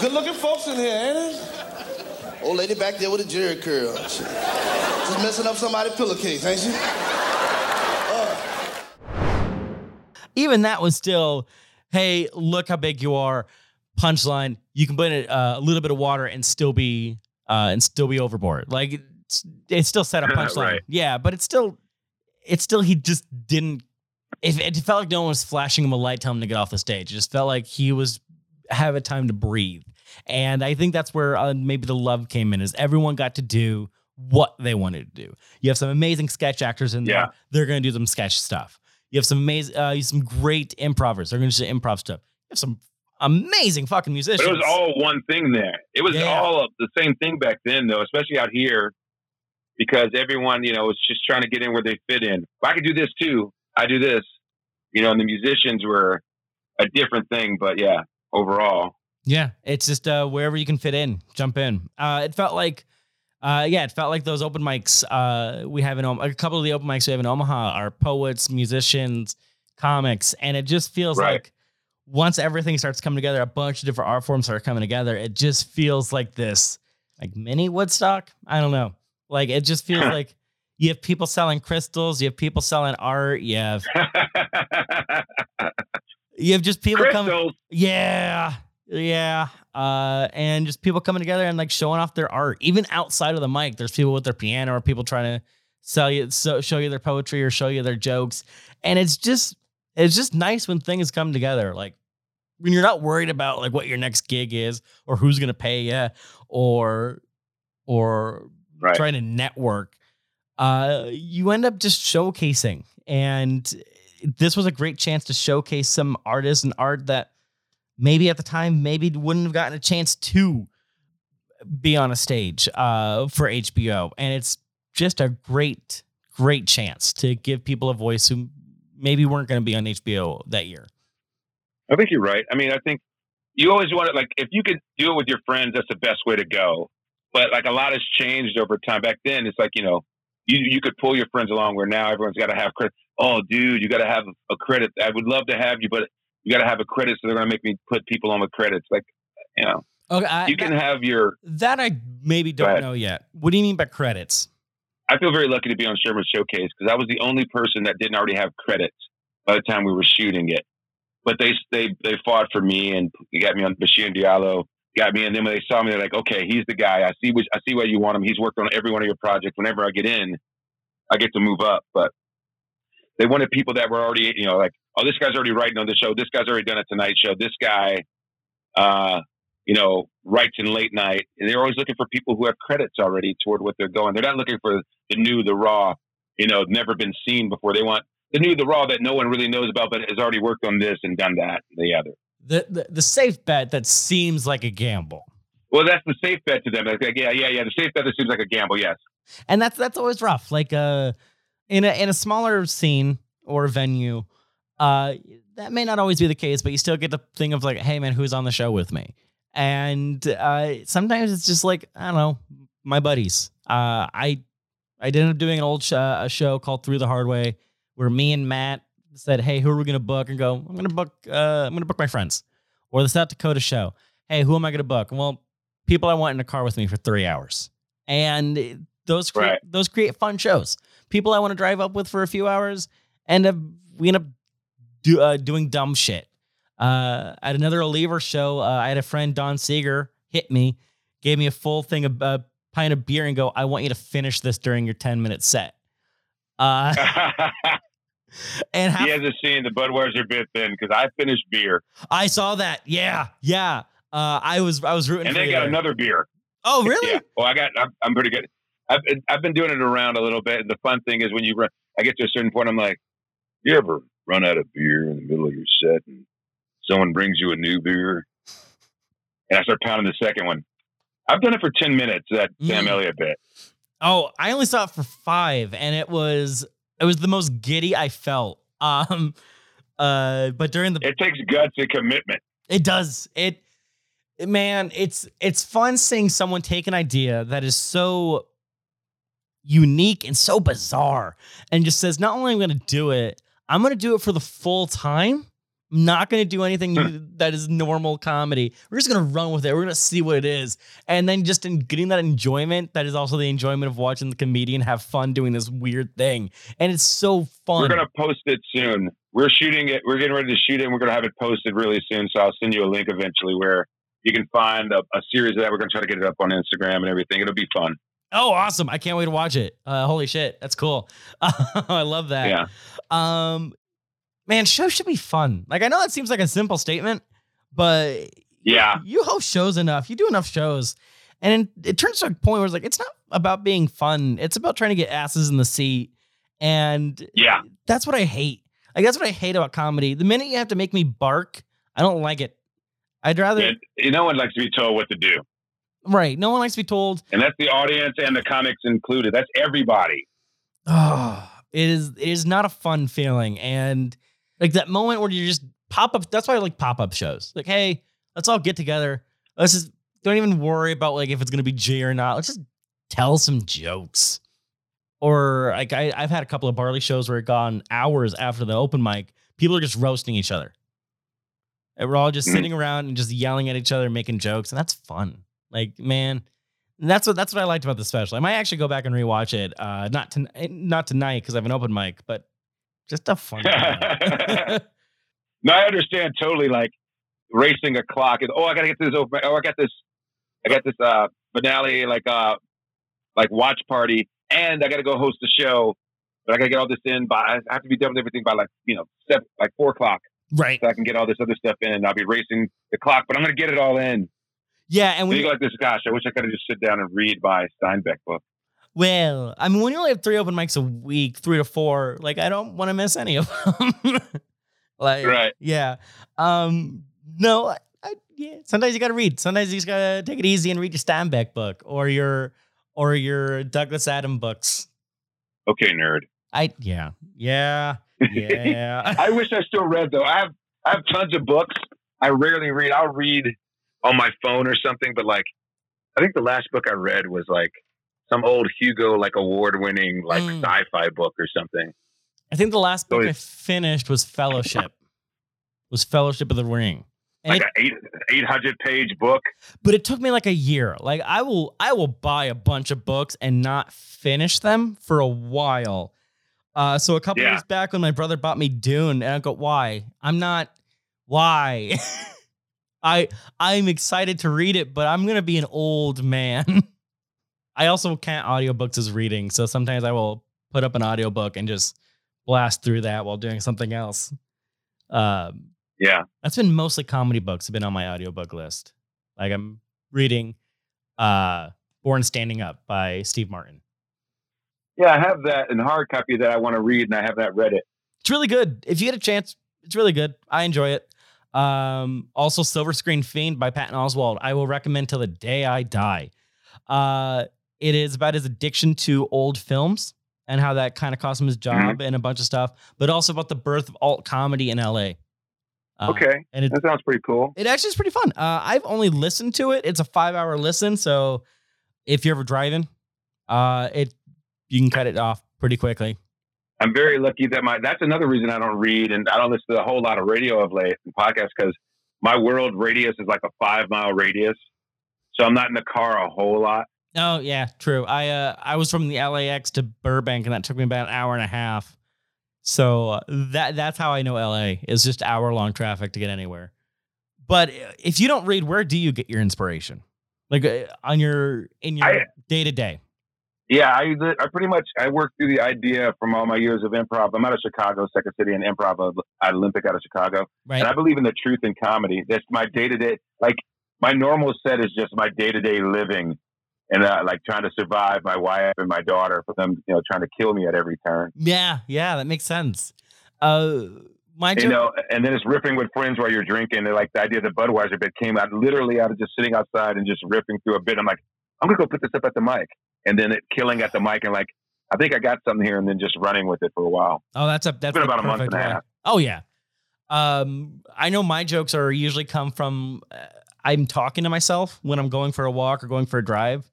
Good looking folks in here, ain't it? Old lady back there with a Jheri curl. Shit. Just messing up somebody's pillowcase, ain't she? even that was still, hey, look how big you are. Punchline. You can put in uh, a little bit of water and still be uh, and still be overboard. Like it's, it's still set up punchline. Right. Yeah, but it's still it's still he just didn't. It, it felt like no one was flashing him a light, telling him to get off the stage. It just felt like he was having time to breathe. And I think that's where uh, maybe the love came in. Is everyone got to do what they wanted to do. You have some amazing sketch actors in there. Yeah. They're going to do some sketch stuff. You have some amazing, uh, some great improvers. They're going to do improv stuff. You have some amazing fucking musicians. But it was all one thing there. It was Yeah. all of the same thing back then, though, especially out here, because everyone, you know, was just trying to get in where they fit in. I could do this too. I do this, you know, and the musicians were a different thing. But yeah, overall, Yeah, it's just uh, wherever you can fit in, jump in. Uh, it felt like, uh, yeah, it felt like those open mics uh, we have in Om- a couple of the open mics we have in Omaha are poets, musicians, comics, and it just feels Right. like once everything starts coming together, a bunch of different art forms start coming together. It just feels like this, like mini Woodstock. I don't know, like it just feels like you have people selling crystals, you have people selling art, you have you have just people coming. Yeah. Yeah. Uh, and just people coming together and like showing off their art. Even outside of the mic, there's people with their piano or people trying to sell you, so, show you their poetry or show you their jokes. And it's just, it's just nice when things come together. Like when you're not worried about like what your next gig is or who's going to pay you or, or Right. trying to network. Uh, you end up just showcasing. And this was a great chance to showcase some artists and art that maybe at the time maybe wouldn't have gotten a chance to be on a stage uh, for HBO. And it's just a great, great chance to give people a voice who maybe weren't going to be on HBO that year. I think you're right. I mean, I think you always want it like if you could do it with your friends, that's the best way to go. But like a lot has changed over time. Back then, it's like you know, you you could pull your friends along. Where now everyone's got to have credit. Oh, dude, you got to have a credit. I would love to have you, but you got to have a credit. So they're going to make me put people on with credits. Like, you know, Okay, I, you can have your. that I maybe don't know yet. What do you mean by credits? I feel very lucky to be on Sherman's Showcase because I was the only person that didn't already have credits by the time we were shooting it. But they they they fought for me and got me on Bashir Diallo, got me, and then when they saw me, they're like, "Okay, he's the guy. I see what I see why you want him. He's worked on every one of your projects. Whenever I get in, I get to move up." But they wanted people that were already, you know, like, "Oh, this guy's already writing on the show. This guy's already done a Tonight Show. This guy, uh, you know, writes in late night." And they're always looking for people who have credits already toward what they're going. They're not looking for the new, the raw, you know, never been seen before. They want the new, the raw that no one really knows about, but has already worked on this and done that, and the other. The, the the safe bet that seems like a gamble. Well, that's the safe bet to them. Like, yeah, yeah, yeah. The safe bet that seems like a gamble. Yes. and that's that's always rough. Like uh, in a in a smaller scene or venue, uh, that may not always be the case, but you still get the thing of like, hey man, who's on the show with me? And uh, sometimes it's just like I don't know, my buddies. Uh, I I ended up doing an old sh- uh, a show called Through the Hard Way, where me and Matt said, "Hey, who are we gonna book?" And go, "I'm gonna book. Uh, I'm gonna book my friends." Or the South Dakota show. Hey, who am I gonna book? Well, people I want in a car with me for three hours, and those cre- Right. those create fun shows. People I want to drive up with for a few hours, and uh, we end up do, uh, doing dumb shit. Uh, at another Oliver show, uh, I had a friend Don Seeger hit me, gave me a full thing of uh, pint of beer, and go, "I want you to finish this during your ten minute set." Uh, and half, he hasn't seen the Budweiser bit then because I finished beer I saw that. Yeah, yeah. Uh, I was I was rooting and for they got there. another beer. Oh, really? Yeah. Well, I got. I'm, I'm pretty good. I've been- I've been doing it around a little bit. And the fun thing is when you run, I get to a certain point, I'm like, you ever run out of beer in the middle of your set and someone brings you a new beer, and I start pounding the second one. I've done it for ten minutes. That Sam Mm. Elliott bit. Oh, I only saw it for five, and it was it was the most giddy I felt. Um, uh, but during the It takes guts and commitment. It does. It man, it's it's fun seeing someone take an idea that is so unique and so bizarre and just says, not only am I going to do it, I'm going to do it for the full time. I'm not going to do anything you- that is normal comedy. We're just going to run with it. We're going to see what it is. And then just in getting that enjoyment, that is also the enjoyment of watching the comedian have fun doing this weird thing. And it's so fun. We're gonna post it soon. We're shooting it. We're getting ready to shoot it. and We're gonna have it posted really soon. So I'll send you a link eventually where you can find a, a series of that. We're gonna try to get it up on Instagram and everything. It'll be fun. Oh, awesome. I can't wait to watch it. Uh, holy shit. That's cool. I love that. Yeah. Um, man, shows should be fun. Like, I know that seems like a simple statement, but Yeah. you host shows enough, you do enough shows, and it turns to a point where it's like, it's not about being fun. It's about trying to get asses in the seat. And Yeah. that's what I hate. Like, that's what I hate about comedy. The minute you have to make me bark, I don't like it. I'd rather, And, you no one likes to be told what to do. right. No one likes to be told, And that's the audience and the comics included. That's everybody. Oh, it is it is not a fun feeling. And like that moment where you just pop up, that's why I like pop up shows. Like, hey, let's all get together. Let's just don't even worry about like if it's gonna be G or not. Let's just tell some jokes. Or like I, I've had a couple of barley shows where it gone hours after the open mic. People are just roasting each other. And we're all just Mhm. sitting around and just yelling at each other, making jokes, and that's fun. Like, man, that's what that's what I liked about the special. I might actually go back and rewatch it. Uh, not to, not tonight because I have an open mic, but just a fun. time. No, I understand totally. Like racing a clock. And, oh, I gotta get this over. Oh, I got this. I got this uh finale like uh like watch party, and I gotta go host a show. But I gotta get all this in by. I have to be done with everything by like you know step like four o'clock, right. so I can get all this other stuff in, and I'll be racing the clock. But I'm gonna get it all in. Yeah, and And when you you, go like this, gosh, I wish I could have just sit down and read my Steinbeck book. Well, I mean, when you only have three open mics a week, three to four, like I don't want to miss any of them. like, Right. Yeah. Um. No. I, I, yeah. Sometimes you got to read. Sometimes you just gotta take it easy and read your Steinbeck book or your or your Douglas Adam books. Okay, nerd. I yeah yeah yeah. I wish I still read though. I have I have tons of books. I rarely read. I'll read on my phone or something, but like I think the last book I read was like some old Hugo like award winning like Mm. sci-fi book or something. I think the last book So I finished was Fellowship. Was Fellowship of the Ring. And Like it, an eight eight hundred page book. but it took me like a year. Like I will I will buy a bunch of books and not finish them for a while. Uh, so a couple Yeah. years back when my brother bought me Dune, and I go, "Why? I'm not. Why? I I'm excited to read it, but I'm gonna be an old man. I also count audiobooks as reading, so sometimes I will put up an audiobook and just blast through that while doing something else. Um, Yeah. that's been mostly comedy books have been on my audiobook list. Like I'm reading uh Born Standing Up by Steve Martin. Yeah, I have that in hard copy that I want to read and I have not read it. It's really good. If you get a chance, it's really good. I enjoy it. Um also Silver Screen Fiend by Patton Oswalt. I will recommend till the day I die. Uh it is about his addiction to old films and how that kind of cost him his job and a bunch of stuff, but also about the birth of alt comedy in LA. Uh, Okay. And it, That sounds pretty cool. It actually is pretty fun. Uh, I've only listened to it. It's a five hour listen. So if you're ever driving, Uh, it you can cut it off pretty quickly. I'm very lucky that my that's another reason I don't read and I don't listen to a whole lot of radio of late and podcasts because my world radius is like a five mile radius, so I'm not in the car a whole lot. Oh yeah, true. I uh I was from the LAX to Burbank and that took me about an hour and a half. So uh, that that's how I know LA is just hour long traffic to get anywhere. But uh, if you don't read, where do you get your inspiration? Like uh, on your in your day to day. Yeah, I I pretty much I worked through the idea from all my years of improv. I'm out of Chicago, Second City, and improv at Olympic out of Chicago. Right. And I believe in the truth in comedy. That's my day to day. Like my normal set is just my day to day living, and uh, like trying to survive my wife and my daughter for them, you know, trying to kill me at every turn. Yeah, yeah, that makes sense. Uh, my You joke- know, and then it's ripping with friends while you're drinking. And like the idea of the Budweiser bit came out literally out of just sitting outside and just ripping through a bit. I'm like, I'm gonna go put this up at the mic, and then it killing at the mic, and like, I think I got something here, and then just running with it for a while. Oh, that's a that's been about a month and a half. Oh yeah. Um, I know my jokes are usually come from uh, I'm talking to myself when I'm going for a walk or going for a drive.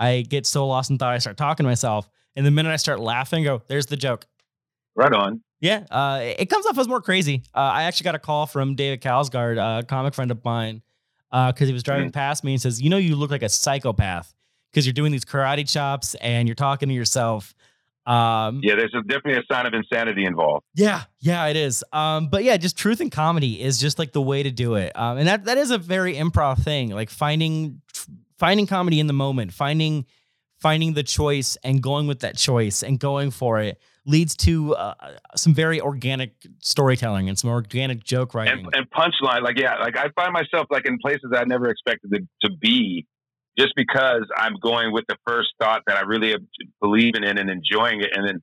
I get so lost in thought, I start talking to myself, and the minute I start laughing, I go, "There's the joke." Right on. Yeah, uh, it comes off as more crazy. Uh, I actually got a call from David Kalsgaard, a comic friend of mine, because he was driving past me and says, "You know, you look like a psychopath because you're doing these karate chops and you're talking to yourself." Um, Yeah, there's a, definitely a sign of insanity involved. yeah, yeah, it is. Um, but yeah, just truth and comedy is just like the way to do it. Um, and that that is a very improv thing, like finding finding comedy in the moment, finding finding the choice and going with that choice and going for it leads to uh, some very organic storytelling and some organic joke writing. and, and punchline like yeah like i find myself like in places i never expected to, to be just because i'm going with the first thought that i really believe in and enjoying it and then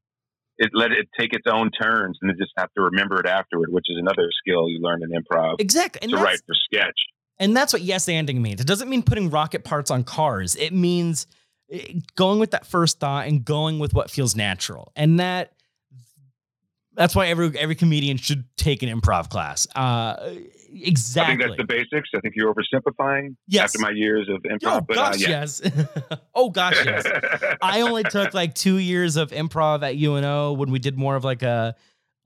it let it take its own turns and then just have to remember it afterward which is another skill you learn in improv exactly. And to write for sketch And that's what yes anding means. It doesn't mean putting rocket parts on cars. It means eh, going with that first thought and going with what feels natural. And that that's why every every comedian should take an improv class. Uh exactly. i think that's the basics i think you're oversimplifying Yes. after my years of improv oh but uh, gosh, yeah yes. oh gosh, yes. I only took like two years of improv at UNO when we did more of like a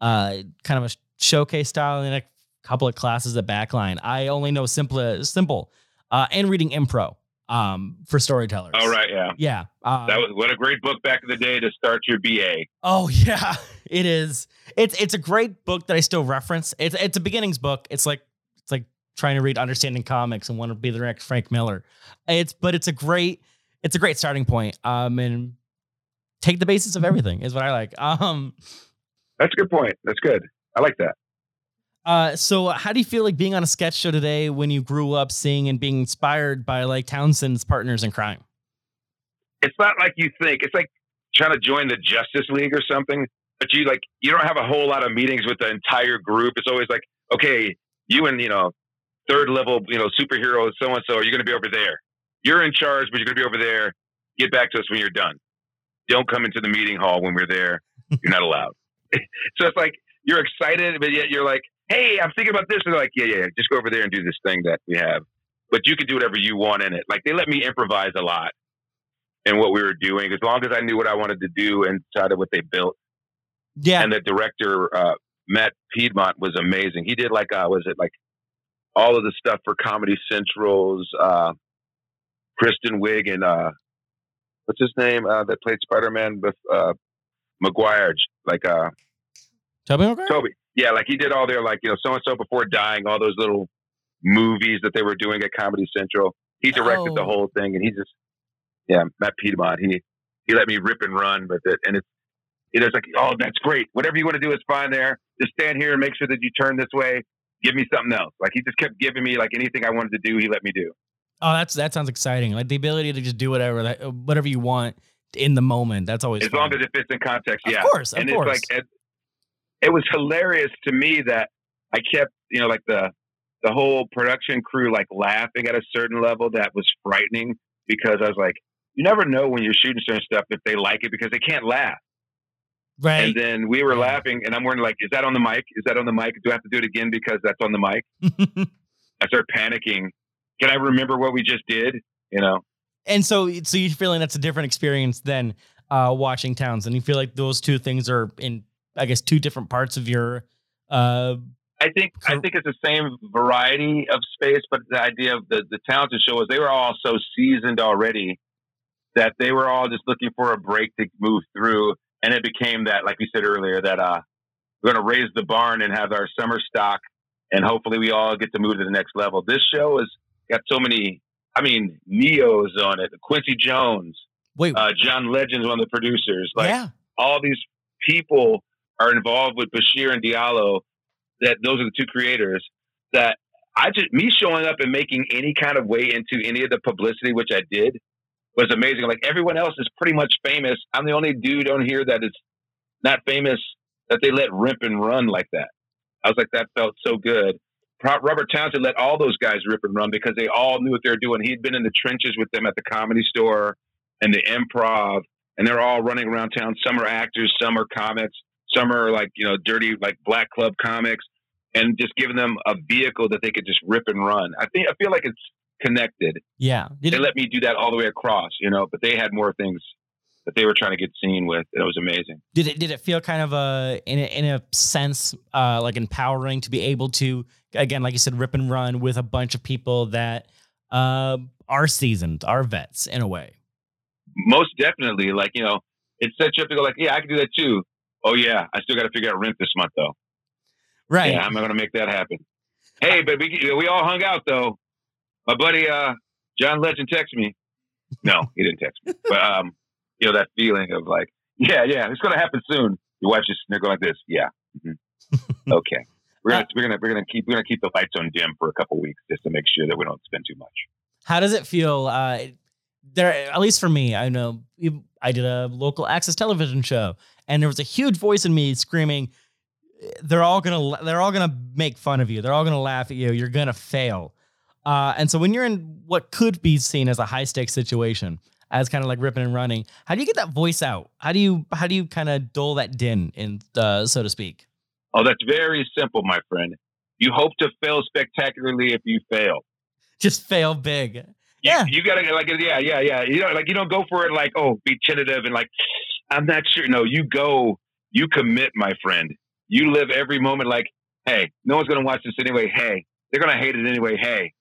uh, kind of a showcase style and a couple of classes at Backline. I only know simple, simple, uh, and reading impro um, for storytellers. oh right yeah Yeah. Uh, that was what a great book back in the day to start your ba oh yeah, it is. It's it's a great book that I still reference. It's it's a beginnings book. It's like it's like trying to read Understanding Comics and want to be the next Frank Miller. It's but it's a great it's a great starting point. Um and take the basis of everything is what I like. Um that's a good point that's good i like that uh so how do you feel like being on a sketch show today when you grew up seeing and being inspired by like Townsend's partners in crime? it's not like you think. It's like trying to join the Justice League or something. But you like you don't have a whole lot of meetings with the entire group. It's always like, okay, you and you know third level, you know, superhero so and so, are you going to be over there? You're in charge, but you're going to be over there. Get back to us when you're done. Don't come into the meeting hall when we're there. You're not allowed. so it's like you're excited, but yet you're like, hey, I'm thinking about this. And they're like, yeah, yeah, yeah, just go over there and do this thing that we have. But you can do whatever you want in it. Like they let me improvise a lot in what we were doing, as long as I knew what I wanted to do inside of what they built. Yeah. And the director, uh, Matt Piedmont, was amazing. He did like, uh, was it like all of the stuff for Comedy Central's uh, Kristen Wiig and uh, what's his name uh, that played Spider Man with uh, Maguire, like uh, Tobey Maguire? Tobey. Yeah, like he did all their like you know so and so before dying, all those little movies that they were doing at Comedy Central. He directed the Oh. whole thing, and he just yeah, Matt Piedmont. He he let me rip and run with it, and it's it like oh that's great. Whatever you want to do is fine there. Just stand here and make sure that you turn this way. Give me something else. Like he just kept giving me like anything I wanted to do. He let me do. Oh, that's that sounds exciting. Like the ability to just do whatever that, whatever you want in the moment. That's always as fun. long as it fits in context. Yeah, of course, of and course. it's like it, was hilarious to me that I kept you know like the the whole production crew like laughing at a certain level that was frightening because I was like, you never know when you're shooting certain stuff if they like it because they can't laugh. right. And then we were laughing, and I'm wondering like, is that on the mic? Is that on the mic? Do I have to do it again because that's on the mic? I start panicking. Can I remember what we just did? You know, And so, so you're feeling that's a different experience than uh, watching Townsend. You feel like those two things are in, I guess, two different parts of your. Uh, I think I think it's the same variety of space, but the idea of the the Townsend show was they were all so seasoned already that they were all just looking for a break to move through, and it became that, like we said earlier, that uh, we're going to raise the barn and have our summer stock, and hopefully we all get to move to the next level. This show has got so many, I mean, Neos on it, Quincy Jones, wait, uh, John Legend's one of the producers, like yeah, all these people are involved with Bashir and Diallo. That those are the two creators. That I just me showing up and making any kind of way into any of the publicity, which I did, was amazing. Like everyone else is pretty much famous. I'm the only dude on here that is not famous that they let rip and run like that. I was like, that felt so good. Robert Townsend let all those guys rip and run because they all knew what they were doing. He'd been in the trenches with them at the comedy store and the improv, and they're all running around town. Some are actors, some are comics, some are like, you know, dirty, like black club comics, and just giving them a vehicle that they could just rip and run. I think, I feel like it's connected. yeah. Did They let me do that all the way across, you know, but they had more things that they were trying to get seen with. It was amazing. did it did it feel kind of a in a, in a sense uh, like empowering to be able to again, like you said, rip and run with a bunch of people that uh, are seasoned, are vets in a way. Most definitely, like, you know, it sets you up to go like, yeah, I can do that too. Oh yeah, I still got to figure out rent this month though. Right. Yeah, I'm going to make that happen. Hey, but we, we all hung out though. My buddy uh, John Legend texted me. No, he didn't text me. But um, you know that feeling of like, yeah, yeah, it's going to happen soon. You watch this and they're going like this. Yeah. mhm. okay. We're gonna we're gonna we're gonna keep we're gonna keep the lights on dim for a couple weeks just to make sure that we don't spend too much. How does it feel? Uh, there, at least for me, I know I did a local access television show, and there was a huge voice in me screaming, "They're all gonna, they're all gonna make fun of you. They're all gonna laugh at you. You're gonna fail." Uh, and so when you're in what could be seen as a high stakes situation, as kind of like ripping and running, how do you get that voice out? How do you, how do you kind of dull that din, in uh, so to speak? Oh, that's very simple, my friend. You hope to fail spectacularly if you fail. Just fail big. You, Yeah. you gotta like yeah, yeah, yeah. You know, like you don't go for it like oh, be tentative and like I'm not sure. No, you go, you commit, my friend. You live every moment like, hey, no one's gonna watch this anyway. Hey, they're gonna hate it anyway. Hey,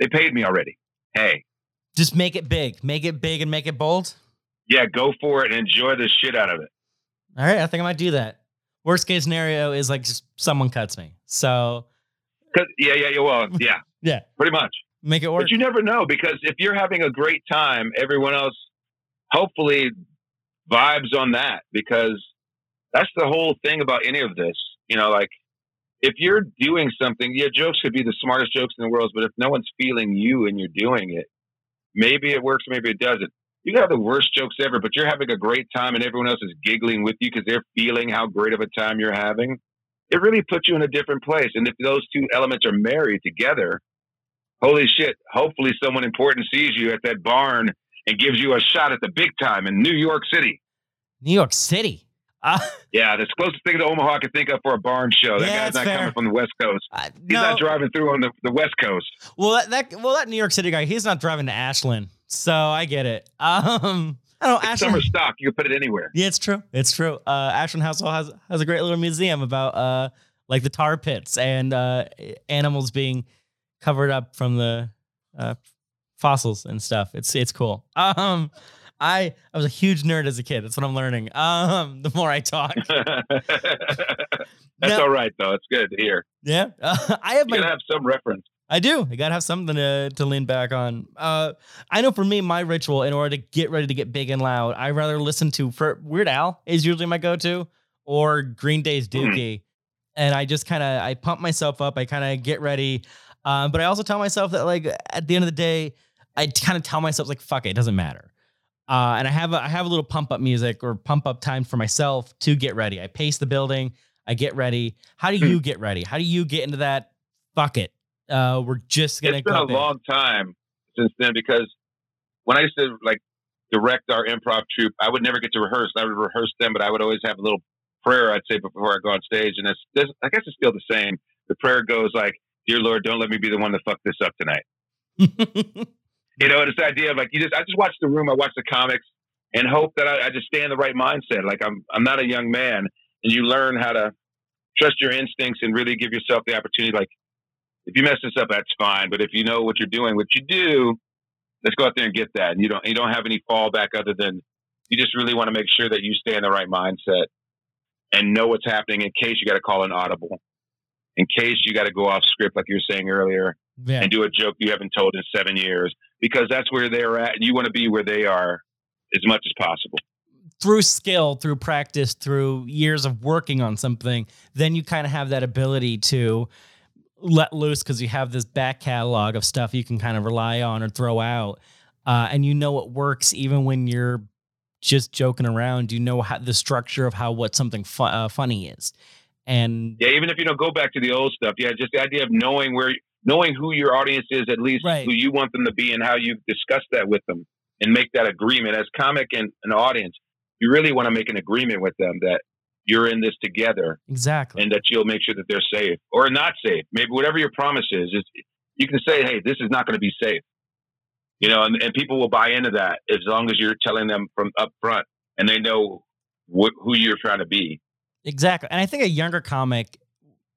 they paid me already. Hey, Just make it big, make it big, and make it bold. yeah, go for it and enjoy the shit out of it. All right, I think I might do that. Worst case scenario is like just someone cuts me. So yeah, yeah, yeah. Well, yeah, yeah, pretty much. make it work. But you never know because if you're having a great time, everyone else hopefully vibes on that because that's the whole thing about any of this. You know, like if you're doing something, yeah, jokes could be the smartest jokes in the world, but if no one's feeling you and you're doing it, maybe it works, maybe it doesn't. You have the worst jokes ever, but you're having a great time and everyone else is giggling with you because they're feeling how great of a time you're having. It really puts you in a different place. And if those two elements are married together, holy shit, hopefully someone important sees you at that barn and gives you a shot at the big time in New York City. New York City. Uh, Yeah, that's the closest thing to Omaha I can think of for a barn show. That Yeah, guy's not fair. coming from the West Coast. uh, He's no, not driving through on the, the West Coast. well that, that well that New York City guy, he's not driving to Ashland, so I get it. Um, I don't know. Ashland, summer stock. You can put it anywhere. yeah, it's true. It's true. Uh, Ashland House has has a great little museum about uh like the tar pits and uh animals being covered up from the uh fossils and stuff. It's it's cool. Um, I I was a huge nerd as a kid. That's what I'm learning. Um, the more I talk, That's No. all right, though. It's good to hear. yeah. Uh, I have You my gotta have some reference. I do. I gotta have something to to lean back on. Uh, I know for me, my ritual in order to get ready to get big and loud, I rather listen to for Weird Al is usually my go to, or Green Day's Mhm. Dookie, and I just kind of I pump myself up. I kind of get ready, um, but I also tell myself that like at the end of the day, I kind of tell myself like fuck it, it doesn't matter. Uh, and I have a, I have a little pump up music or pump up time for myself to get ready. I pace the building. I get ready. How do Hmm. you get ready? How do you get into that? Fuck it. Uh, we're just gonna It's been a big. long time since then because when I used to like direct our improv troupe, I would never get to rehearse. I would rehearse them, but I would always have a little prayer I'd say before I go on stage, and it's this, I guess it's still the same. The prayer goes like, "Dear Lord, don't let me be the one to fuck this up tonight." You know, it's the idea of like you just I just watch the room, I watch the comics, and hope that I, I just stay in the right mindset. Like I'm I'm not a young man, and you learn how to trust your instincts and really give yourself the opportunity. Like if you mess this up, that's fine, but if you know what you're doing, what you do, let's go out there and get that. And you don't you don't have any fallback other than you just really want to make sure that you stay in the right mindset and know what's happening in case you got to call an audible, in case you got to go off script like you were saying earlier Yeah. and do a joke you haven't told in seven years because that's where they're at and you want to be where they are as much as possible. through skill, through practice, through years of working on something, then you kind of have that ability to let loose because you have this back catalog of stuff you can kind of rely on or throw out. Uh, and you know it works even when you're just joking around. You know how the structure of how what something fu- uh, funny is. And Yeah, even if you don't go back to the old stuff, yeah, just the idea of knowing where, knowing who your audience is, at least Right. who you want them to be, and how you discuss that with them, and make that agreement as comic and an audience. You really want to make an agreement with them that you're in this together, exactly. and that you'll make sure that they're safe or not safe. Maybe whatever your promise is, is you can say, "Hey, this is not going to be safe," you know, and, and people will buy into that as long as you're telling them from up front, and they know wh- who you're trying to be. Exactly. And I think a younger comic,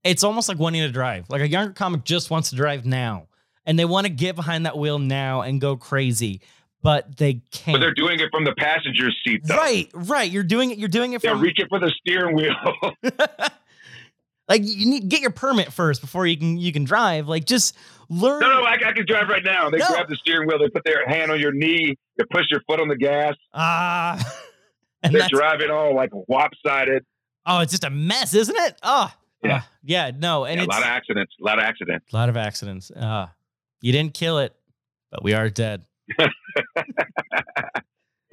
it's almost like wanting to drive. Like a younger comic just wants to drive now. And they want to get behind that wheel now and go crazy, but they can't. But they're doing it from the passenger seat, though. right, right. You're doing it. You're doing it from reaching for the steering wheel. like you need get your permit first before you can you can drive. Like just learn. no, no, I, I can drive right now. They No. grab the steering wheel. They put their hand on your knee. They push your foot on the gas. Ah. and They're driving all like lopsided. oh, it's just a mess, isn't it? Oh, Yeah. Ah, yeah. No, and Yeah, a lot of accidents. A lot of accidents. a lot of accidents. Uh, you didn't kill it, but we are dead.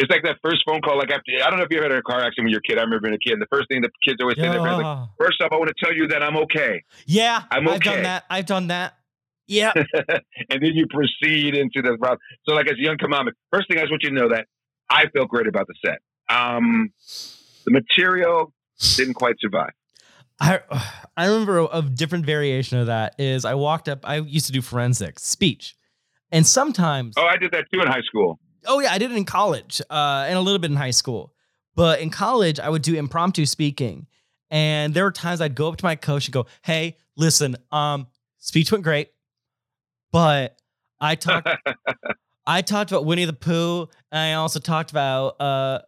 It's like that first phone call. Like after, I don't know if you ever had a car accident when you're a kid. I remember being a kid. And the first thing the kids always say, to their parents, like, first off, I want to tell you that I'm okay, Yeah, I'm okay. I've done that. I've done that. Yeah. and then you proceed into the route. So, like as a young comic, first thing I just want you to know that I felt great about the set. Um, the material didn't quite survive. I I remember a, a different variation of that is I walked up. I used to do forensics speech, and sometimes Oh, I did that too in high school. oh yeah, I did it in college uh, and a little bit in high school. But in college, I would do impromptu speaking, and there were times I'd go up to my coach and go, "Hey, listen, um, speech went great, but I talked I talked about Winnie the Pooh, and I also talked about uh,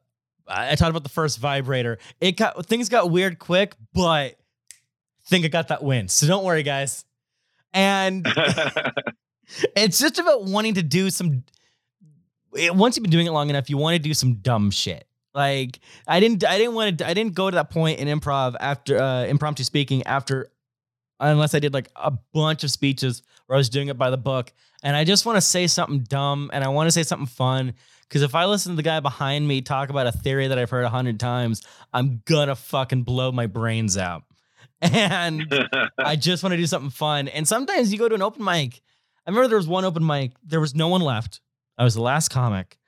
I talked about the first vibrator. It got things got weird quick, but think I got that win. So don't worry, guys. And it's just about wanting to do some. it- Once you've been doing it long enough, you want to do some dumb shit. Like I didn't, I didn't want to, I didn't go to that point in improv after uh, impromptu speaking after, unless I did like a bunch of speeches where I was doing it by the book, and I just want to say something dumb and I want to say something fun. Because if I listen to the guy behind me talk about a theory that I've heard a hundred times, I'm gonna fucking blow my brains out. And I just want to do something fun. And sometimes you go to an open mic. I remember there was one open mic, there was no one left. I was the last comic.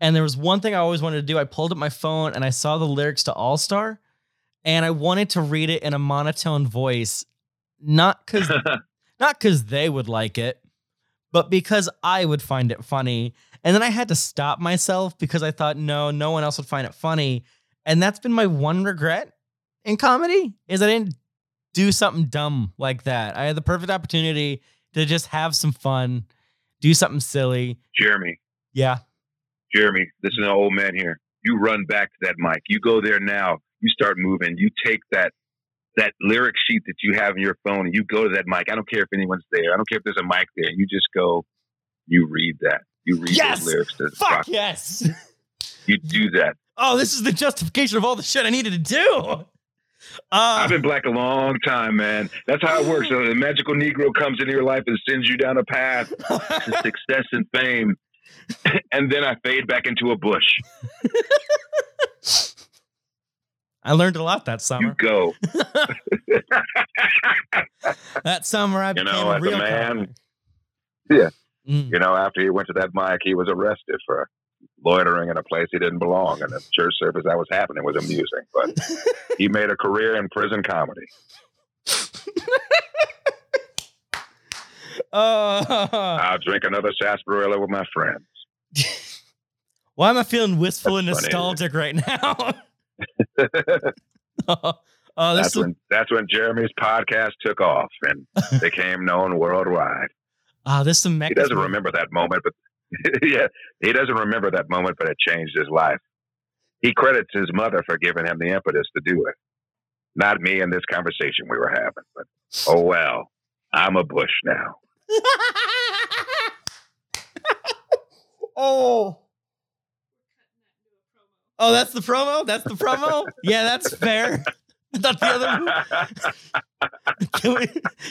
And there was one thing I always wanted to do. I pulled up my phone and I saw the lyrics to All Star. And I wanted to read it in a monotone voice, not because not because they would like it, but because I would find it funny. And then I had to stop myself because I thought, no, no one else would find it funny. And that's been my one regret in comedy is I didn't do something dumb like that. I had the perfect opportunity to just have some fun, do something silly. Jeremy, Yeah. Jeremy, this is an old man here. You run back to that mic. You go there now. You start moving. You take that that lyric sheet that you have in your phone and you go to that mic. I don't care if anyone's there. I don't care if there's a mic there. You just go. You read that. You read Yes! those lyrics. To Fuck rock. yes. You do that. Oh, this is the justification of all the shit I needed to do. Uh, I've been black a long time, man. That's how it works. So the magical Negro comes into your life and sends you down a path to success and fame. and then I fade back into a bush. I learned a lot that summer. You go. That summer, I You became know, a as a real man- comic. Yeah. Mm. You know, after he went to that mic, he was arrested for loitering in a place he didn't belong. And the church service that was happening was amusing. But he made a career in prison comedy. Uh, I'll drink another sarsaparilla with my friends. why am I feeling wistful and That's funny. nostalgic right now? oh, this that's when that's when Jeremy's podcast took off and became known worldwide. ah, this is some He doesn't remember that moment, but yeah, he doesn't remember that moment, but it changed his life. He credits his mother for giving him the impetus to do it. Not me in this conversation we were having, but oh well, I'm a Bush now. oh. Oh, that's the promo. That's the promo. Yeah, that's fair. Thought the other. Can we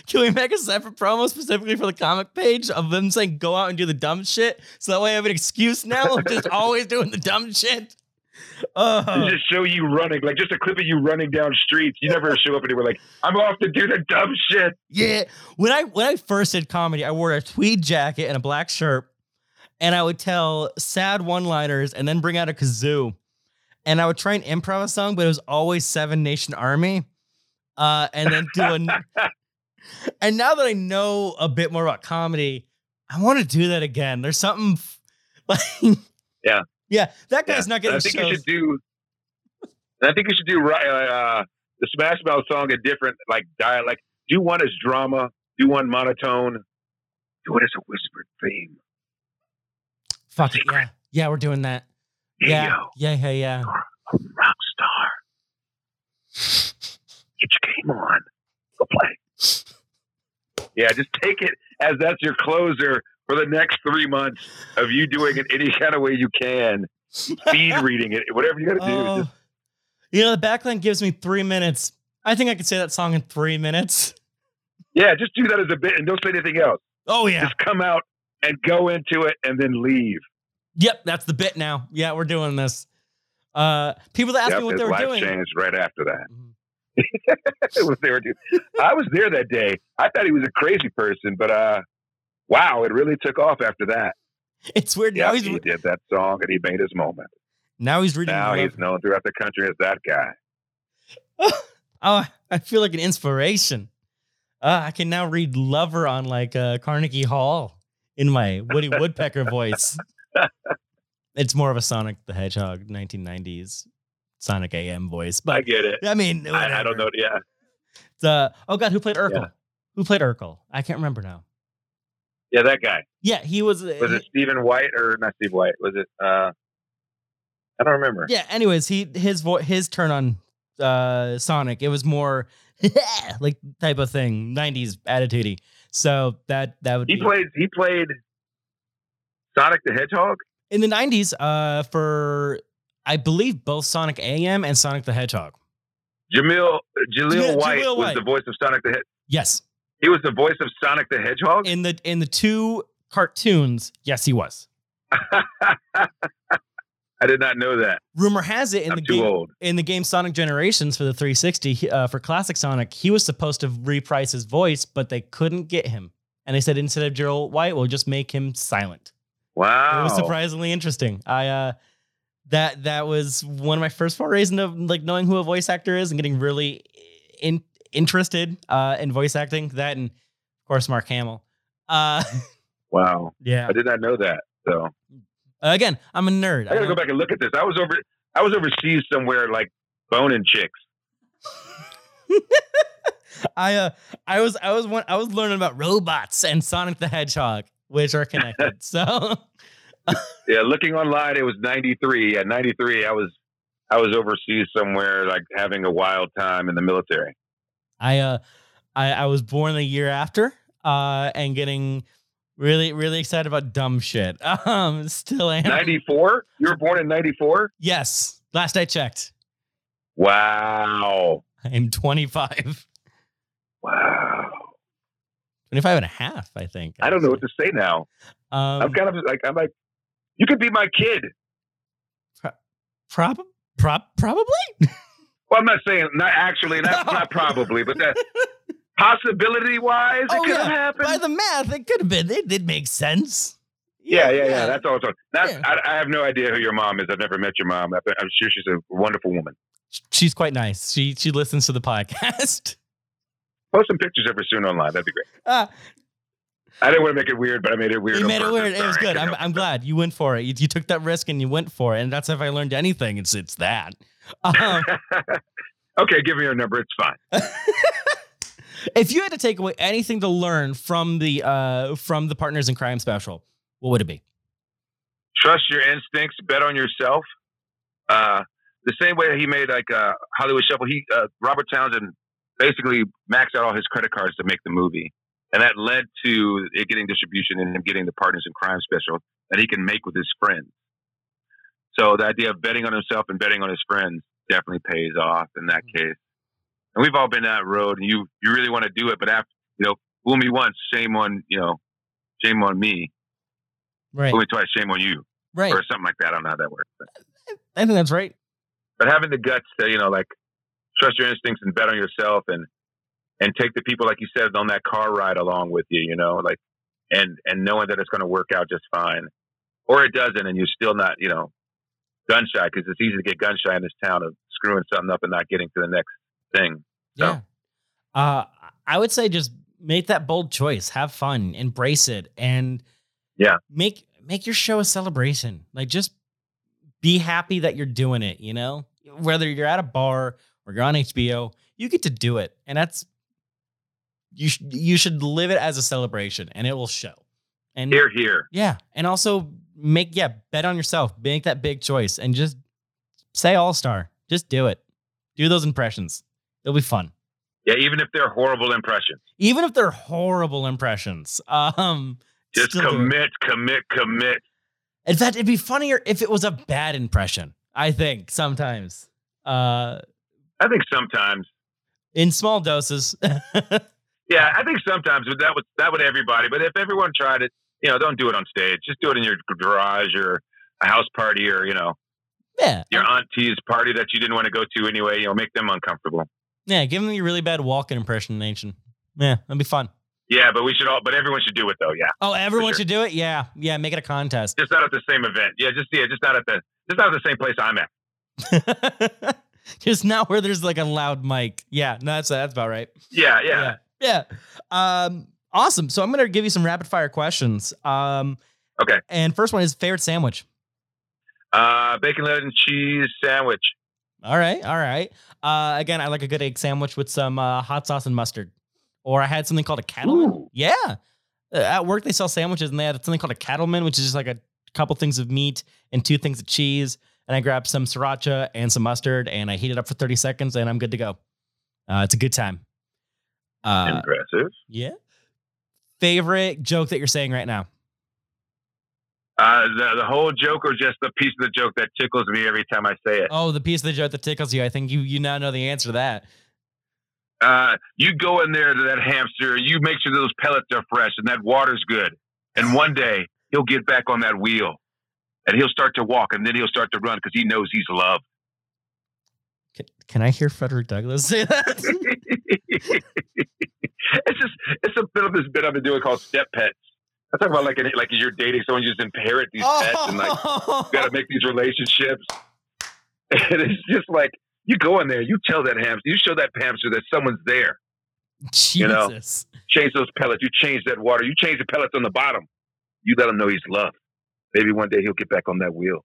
can we make a separate promo specifically for the comic page of them saying go out and do the dumb shit so that way I have an excuse now of just always doing the dumb shit. Uh, just show you running, like just a clip of you running down streets. You never show up anywhere like, I'm off to do the dumb shit. Yeah. When I when I first did comedy, I wore a tweed jacket and a black shirt, and I would tell sad one-liners and then bring out a kazoo. And I would try and improv a song, but it was always Seven Nation Army. Uh, and then do a and now that I know a bit more about comedy, I want to do that again. There's something like Yeah. Yeah, that Yeah. guy's not getting I think you should do. I think you should do right uh, the Smash Mouth song a different like dialect. Do one as drama. Do one monotone. Do it as a whispered theme. Fuck it, yeah. Yeah, we're doing that. Hey, Yeah. yo, Yeah, yeah, yeah. a rock star. Get your game on. Go play. Yeah, just take it as that's your closer for the next three months of you doing it any kind of way you can. Speed reading it, whatever you got to do. Oh. Just, you know, the backline gives me three minutes. I think I could say that song in three minutes. yeah, just do that as a bit and don't say anything else. Oh yeah. Just come out and go into it and then leave. Yep, that's the bit now. Yeah, we're doing this. Uh people that asked Yep, me what they were life doing. changed right after that. Mhm. what they were doing. I was there that day. I thought he was a crazy person, but uh, wow, it really took off after that. It's weird. Yeah, now he's he did that song and he made his moment. now he's reading. Now he's known throughout the country as that guy. oh, I feel like an inspiration. Uh, I can now read Lover on like uh, Carnegie Hall in my Woody Woodpecker voice. It's more of a Sonic the Hedgehog 1990s Sonic AM voice, I get it. I mean, I, I don't know. Yeah, The oh god, who played Urkel? Yeah. Who played Urkel? I can't remember now. yeah, that guy. Yeah, he was. Was it Stephen White or not Steve White? Was it? uh I don't remember. Yeah. Anyways, he his voice his turn on uh Sonic. It was more like type of thing, '90s attitudey. So that that would He be played. He played Sonic the Hedgehog. in the '90s. Uh, for I believe both Sonic AM and Sonic the Hedgehog. Jamil Jaleel Jamil- White Jaleel was White. the voice of Sonic the. Hed- Yes, He was the voice of Sonic the Hedgehog. in the in the two cartoons. Yes, he was. I did not know that. Rumor has it in I'm the game old. in the game Sonic Generations for the 360 uh, for classic Sonic, he was supposed to reprise his voice, but they couldn't get him. And they said instead of Gerald White, we'll just make him silent. Wow. It was surprisingly interesting. I uh that that was one of my first forays into like knowing who a voice actor is and getting really in, interested uh in voice acting. That and of course Mark Hamill. Uh Wow. yeah. I did not know that. So Again, I'm a nerd. I gotta don't- go back and look at this. I was over. I was overseas somewhere, like boning chicks. I uh I was I was one I was learning about robots and Sonic the Hedgehog, which are connected. so Yeah, looking online, it was '93. At '93, I was I was overseas somewhere, like having a wild time in the military. I uh I, I was born the year after uh and getting really really excited about dumb shit. Um still am. '94. You were born in '94. Yes. Last I checked. Wow. I am 25. Wow. 25 and a half, I think. I don't know what to say now. Um I'm kind of like I'm like, you could be my kid. prob- prob- probably? Well, I'm not saying not actually, not, No. not probably, but that possibility wise, it Oh, could yeah. have happened. By the math, it could have been. It did make sense. Yeah, yeah, yeah. That's all. It's. That's, Yeah. I, I have no idea who your mom is. I've never met your mom. I'm I'm sure she's a wonderful woman. She's quite nice. She she listens to the podcast. Post some pictures her soon online. That'd be great. Uh, I didn't want to make it weird, but I made it weird. You made it weird. It was good. I'm, I'm glad you went for it. You, you took that risk and you went for it. And that's if I learned anything, it's it's that. Um, okay, give me your number. It's fine. if you had to take away anything to learn from the uh from the Partners in Crime special, what would it be? Trust your instincts. Bet on yourself. Uh, the same way he made like uh, Hollywood Shuffle. He uh, Robert Townsend basically maxed out all his credit cards to make the movie, and that led to it getting distribution and him getting the Partners in Crime special that he can make with his friends. So the idea of betting on himself and betting on his friends definitely pays off in that mm-hmm. case. And we've all been that road, and you you really want to do it, but after you know, fool me once, shame on you know, shame on me. Right. Fool me twice, shame on you, Right. or something like that. I don't know how that works. But I think that's right. but having the guts to you know like trust your instincts and bet on yourself and and take the people like you said on that car ride along with you you know like and and knowing that it's going to work out just fine or it doesn't and you're still not you know gun shy because it's easy to get gun shy in this town of screwing something up and not getting to the next thing So- Yeah. Uh, I would say just make that bold choice. Have fun, embrace it, and Yeah. make make your show a celebration. Like just be happy that you're doing it. You know, whether you're at a bar or you're on HBO, you get to do it, and that's you. Sh- you should live it as a celebration, and it will show. And here here yeah, and also make yeah bet on yourself. Make that big choice, and just say all star. Just do it. Do those impressions. It'll be fun yeah even if they're horrible impressions even if they're horrible impressions. Um, just still do it. commit commit commit In fact, it'd be funnier if it was a bad impression. I think sometimes, uh, i think sometimes in small doses. Yeah, I think sometimes that would that would everybody. But if everyone tried it, you know, don't do it on stage. Just do it in your garage or a house party or you know yeah, your auntie's party that you didn't want to go to anyway. You know, make them uncomfortable. yeah. Give them your really bad walking impression, impersonation. Yeah, that'd be fun. Yeah, but we should all. But everyone should do it though. Yeah, Oh, everyone sure. should do it. Yeah, yeah. Make it a contest. just not at the same event. Yeah, just yeah, just not at the just not at the same place I'm at. Just not where there's like a loud mic. Yeah, no, that's that's about right. Yeah, yeah. yeah. yeah. Um, awesome. So I'm gonna give you some rapid fire questions. Um, Okay. And first one is favorite sandwich. Uh, bacon, lettuce, and cheese sandwich. All right, all right. Uh, again, I like a good egg sandwich with some uh, hot sauce and mustard. Or I had something called a cattleman. Ooh. Yeah, Uh, at work they sell sandwiches and they had something called a cattleman, which is just like a couple things of meat and two things of cheese. And I grabbed some sriracha and some mustard and I heat it up for thirty seconds and I'm good to go. Uh, it's a good time. Uh, Impressive. yeah. Favorite joke that you're saying right now? Uh, the the whole joke or just the piece of the joke that tickles me every time I say it. Oh, the piece of the joke that tickles you. I think you you now know the answer to that. uh, you go in there to that hamster, you make sure those pellets are fresh and that water's good. And one day he'll get back on that wheel and he'll start to walk and then he'll start to run because he knows he's loved. Can, can I hear Frederick Douglass say that? it's just, it's a bit of this bit I've been doing called step pets. I talk about like, an, like you're dating someone, you just inherit these pets and like, Oh. got to make these relationships. And it's just like, you go in there, you tell that hamster, you show that hamster that someone's there. you know. Jesus. change those pellets. You change that water. You change the pellets on the bottom. You let him know he's loved. Maybe one day he'll get back on that wheel.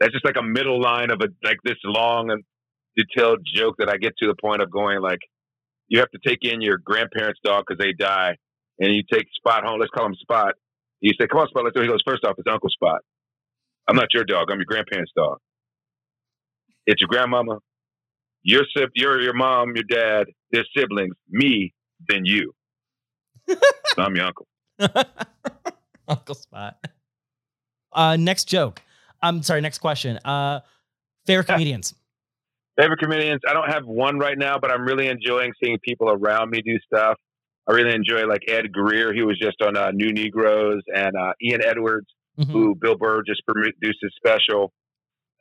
That's just like a middle line of a like this long and detailed joke that I get to the point of going like, you have to take in your grandparents' dog because they die, and you take Spot home. Let's call him Spot. You say, "Come on, Spot." Let's go. He goes, first off, it's Uncle Spot. I'm not your dog. I'm your grandparents' dog. It's your grandmama, your sib, your your mom, your dad, their siblings, me, then you. So I'm your uncle. Uncle Spot. Uh, next joke. I'm sorry. Next question. Uh, favorite comedians. Favorite comedians? I don't have one right now, but I'm really enjoying seeing people around me do stuff. I really enjoy like Ed Greer. He was just on uh, New Negroes, and uh, Ian Edwards, Mhm. who Bill Burr just produced his special.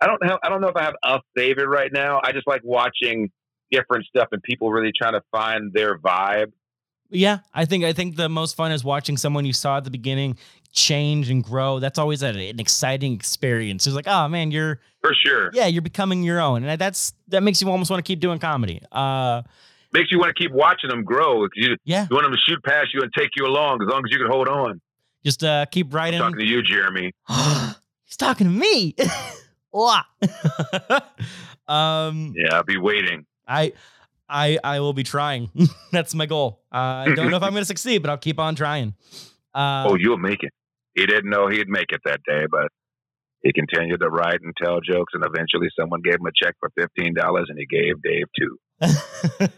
I don't have. I don't know if I have a favorite right now. I just like watching different stuff and people really trying to find their vibe. Yeah, I think I think the most fun is watching someone you saw at the beginning change and grow. That's always a- an exciting experience. It's like, oh man, you're For sure. yeah, you're becoming your own, and that's that makes you almost want to keep doing comedy. Uh, makes you want to keep watching them grow. You, Yeah. you want them to shoot past you and take you along as long as you can hold on. Just uh, keep I'm writing. talking to you, Jeremy. He's talking to me. Um, Yeah, I'll be waiting. I, I, I will be trying. That's my goal. Uh, I don't know if I'm going to succeed, but I'll keep on trying. Uh, oh, you'll make it. He didn't know he'd make it that day, but he continued to write and tell jokes, and eventually someone gave him a check for fifteen dollars, and he gave Dave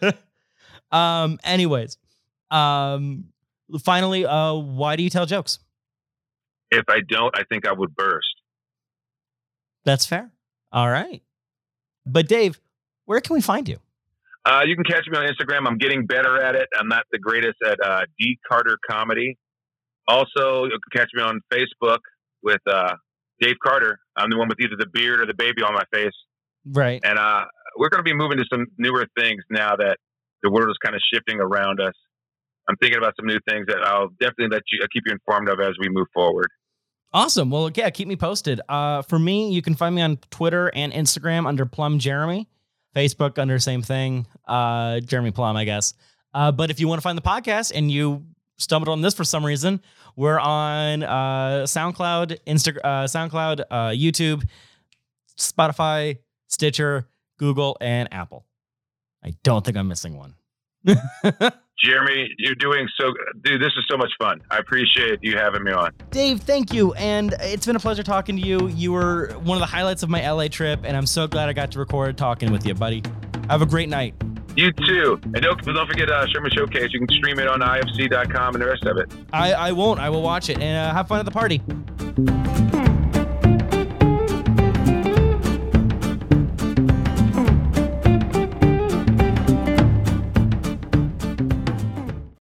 two. um. Anyways, um. Finally, uh, why do you tell jokes? If I don't, I think I would burst. That's fair. All right. But Dave, where can we find you? Uh, you can catch me on Instagram. I'm getting better at it. I'm not the greatest at uh, D Carter Comedy. Also, you can catch me on Facebook with uh, Dave Carter. I'm the one with either the beard or the baby on my face. Right. And uh, we're going to be moving to some newer things now that the world is kind of shifting around us. I'm thinking about some new things that I'll definitely let you uh, keep you informed of as we move forward. Awesome. Well, yeah, keep me posted. Uh, for me, you can find me on Twitter and Instagram under Plumb Jeremy, Facebook under same thing, uh, Jeremy Plumb, I guess. Uh, but if you want to find the podcast and you stumbled on this for some reason, we're on uh, SoundCloud, Insta, uh, SoundCloud, uh, YouTube, Spotify, Stitcher, Google, and Apple. I don't think I'm missing one. Jeremy, you're doing so, dude. This is so much fun. I appreciate you having me on. Dave, thank you. And it's been a pleasure talking to you. You were one of the highlights of my LA trip, and I'm so glad I got to record talking with you, buddy. Have a great night. You too. And don't, don't forget uh, Sherman Showcase. You can stream it on ifc.com and the rest of it. I, I won't. I will watch it and uh, have fun at the party.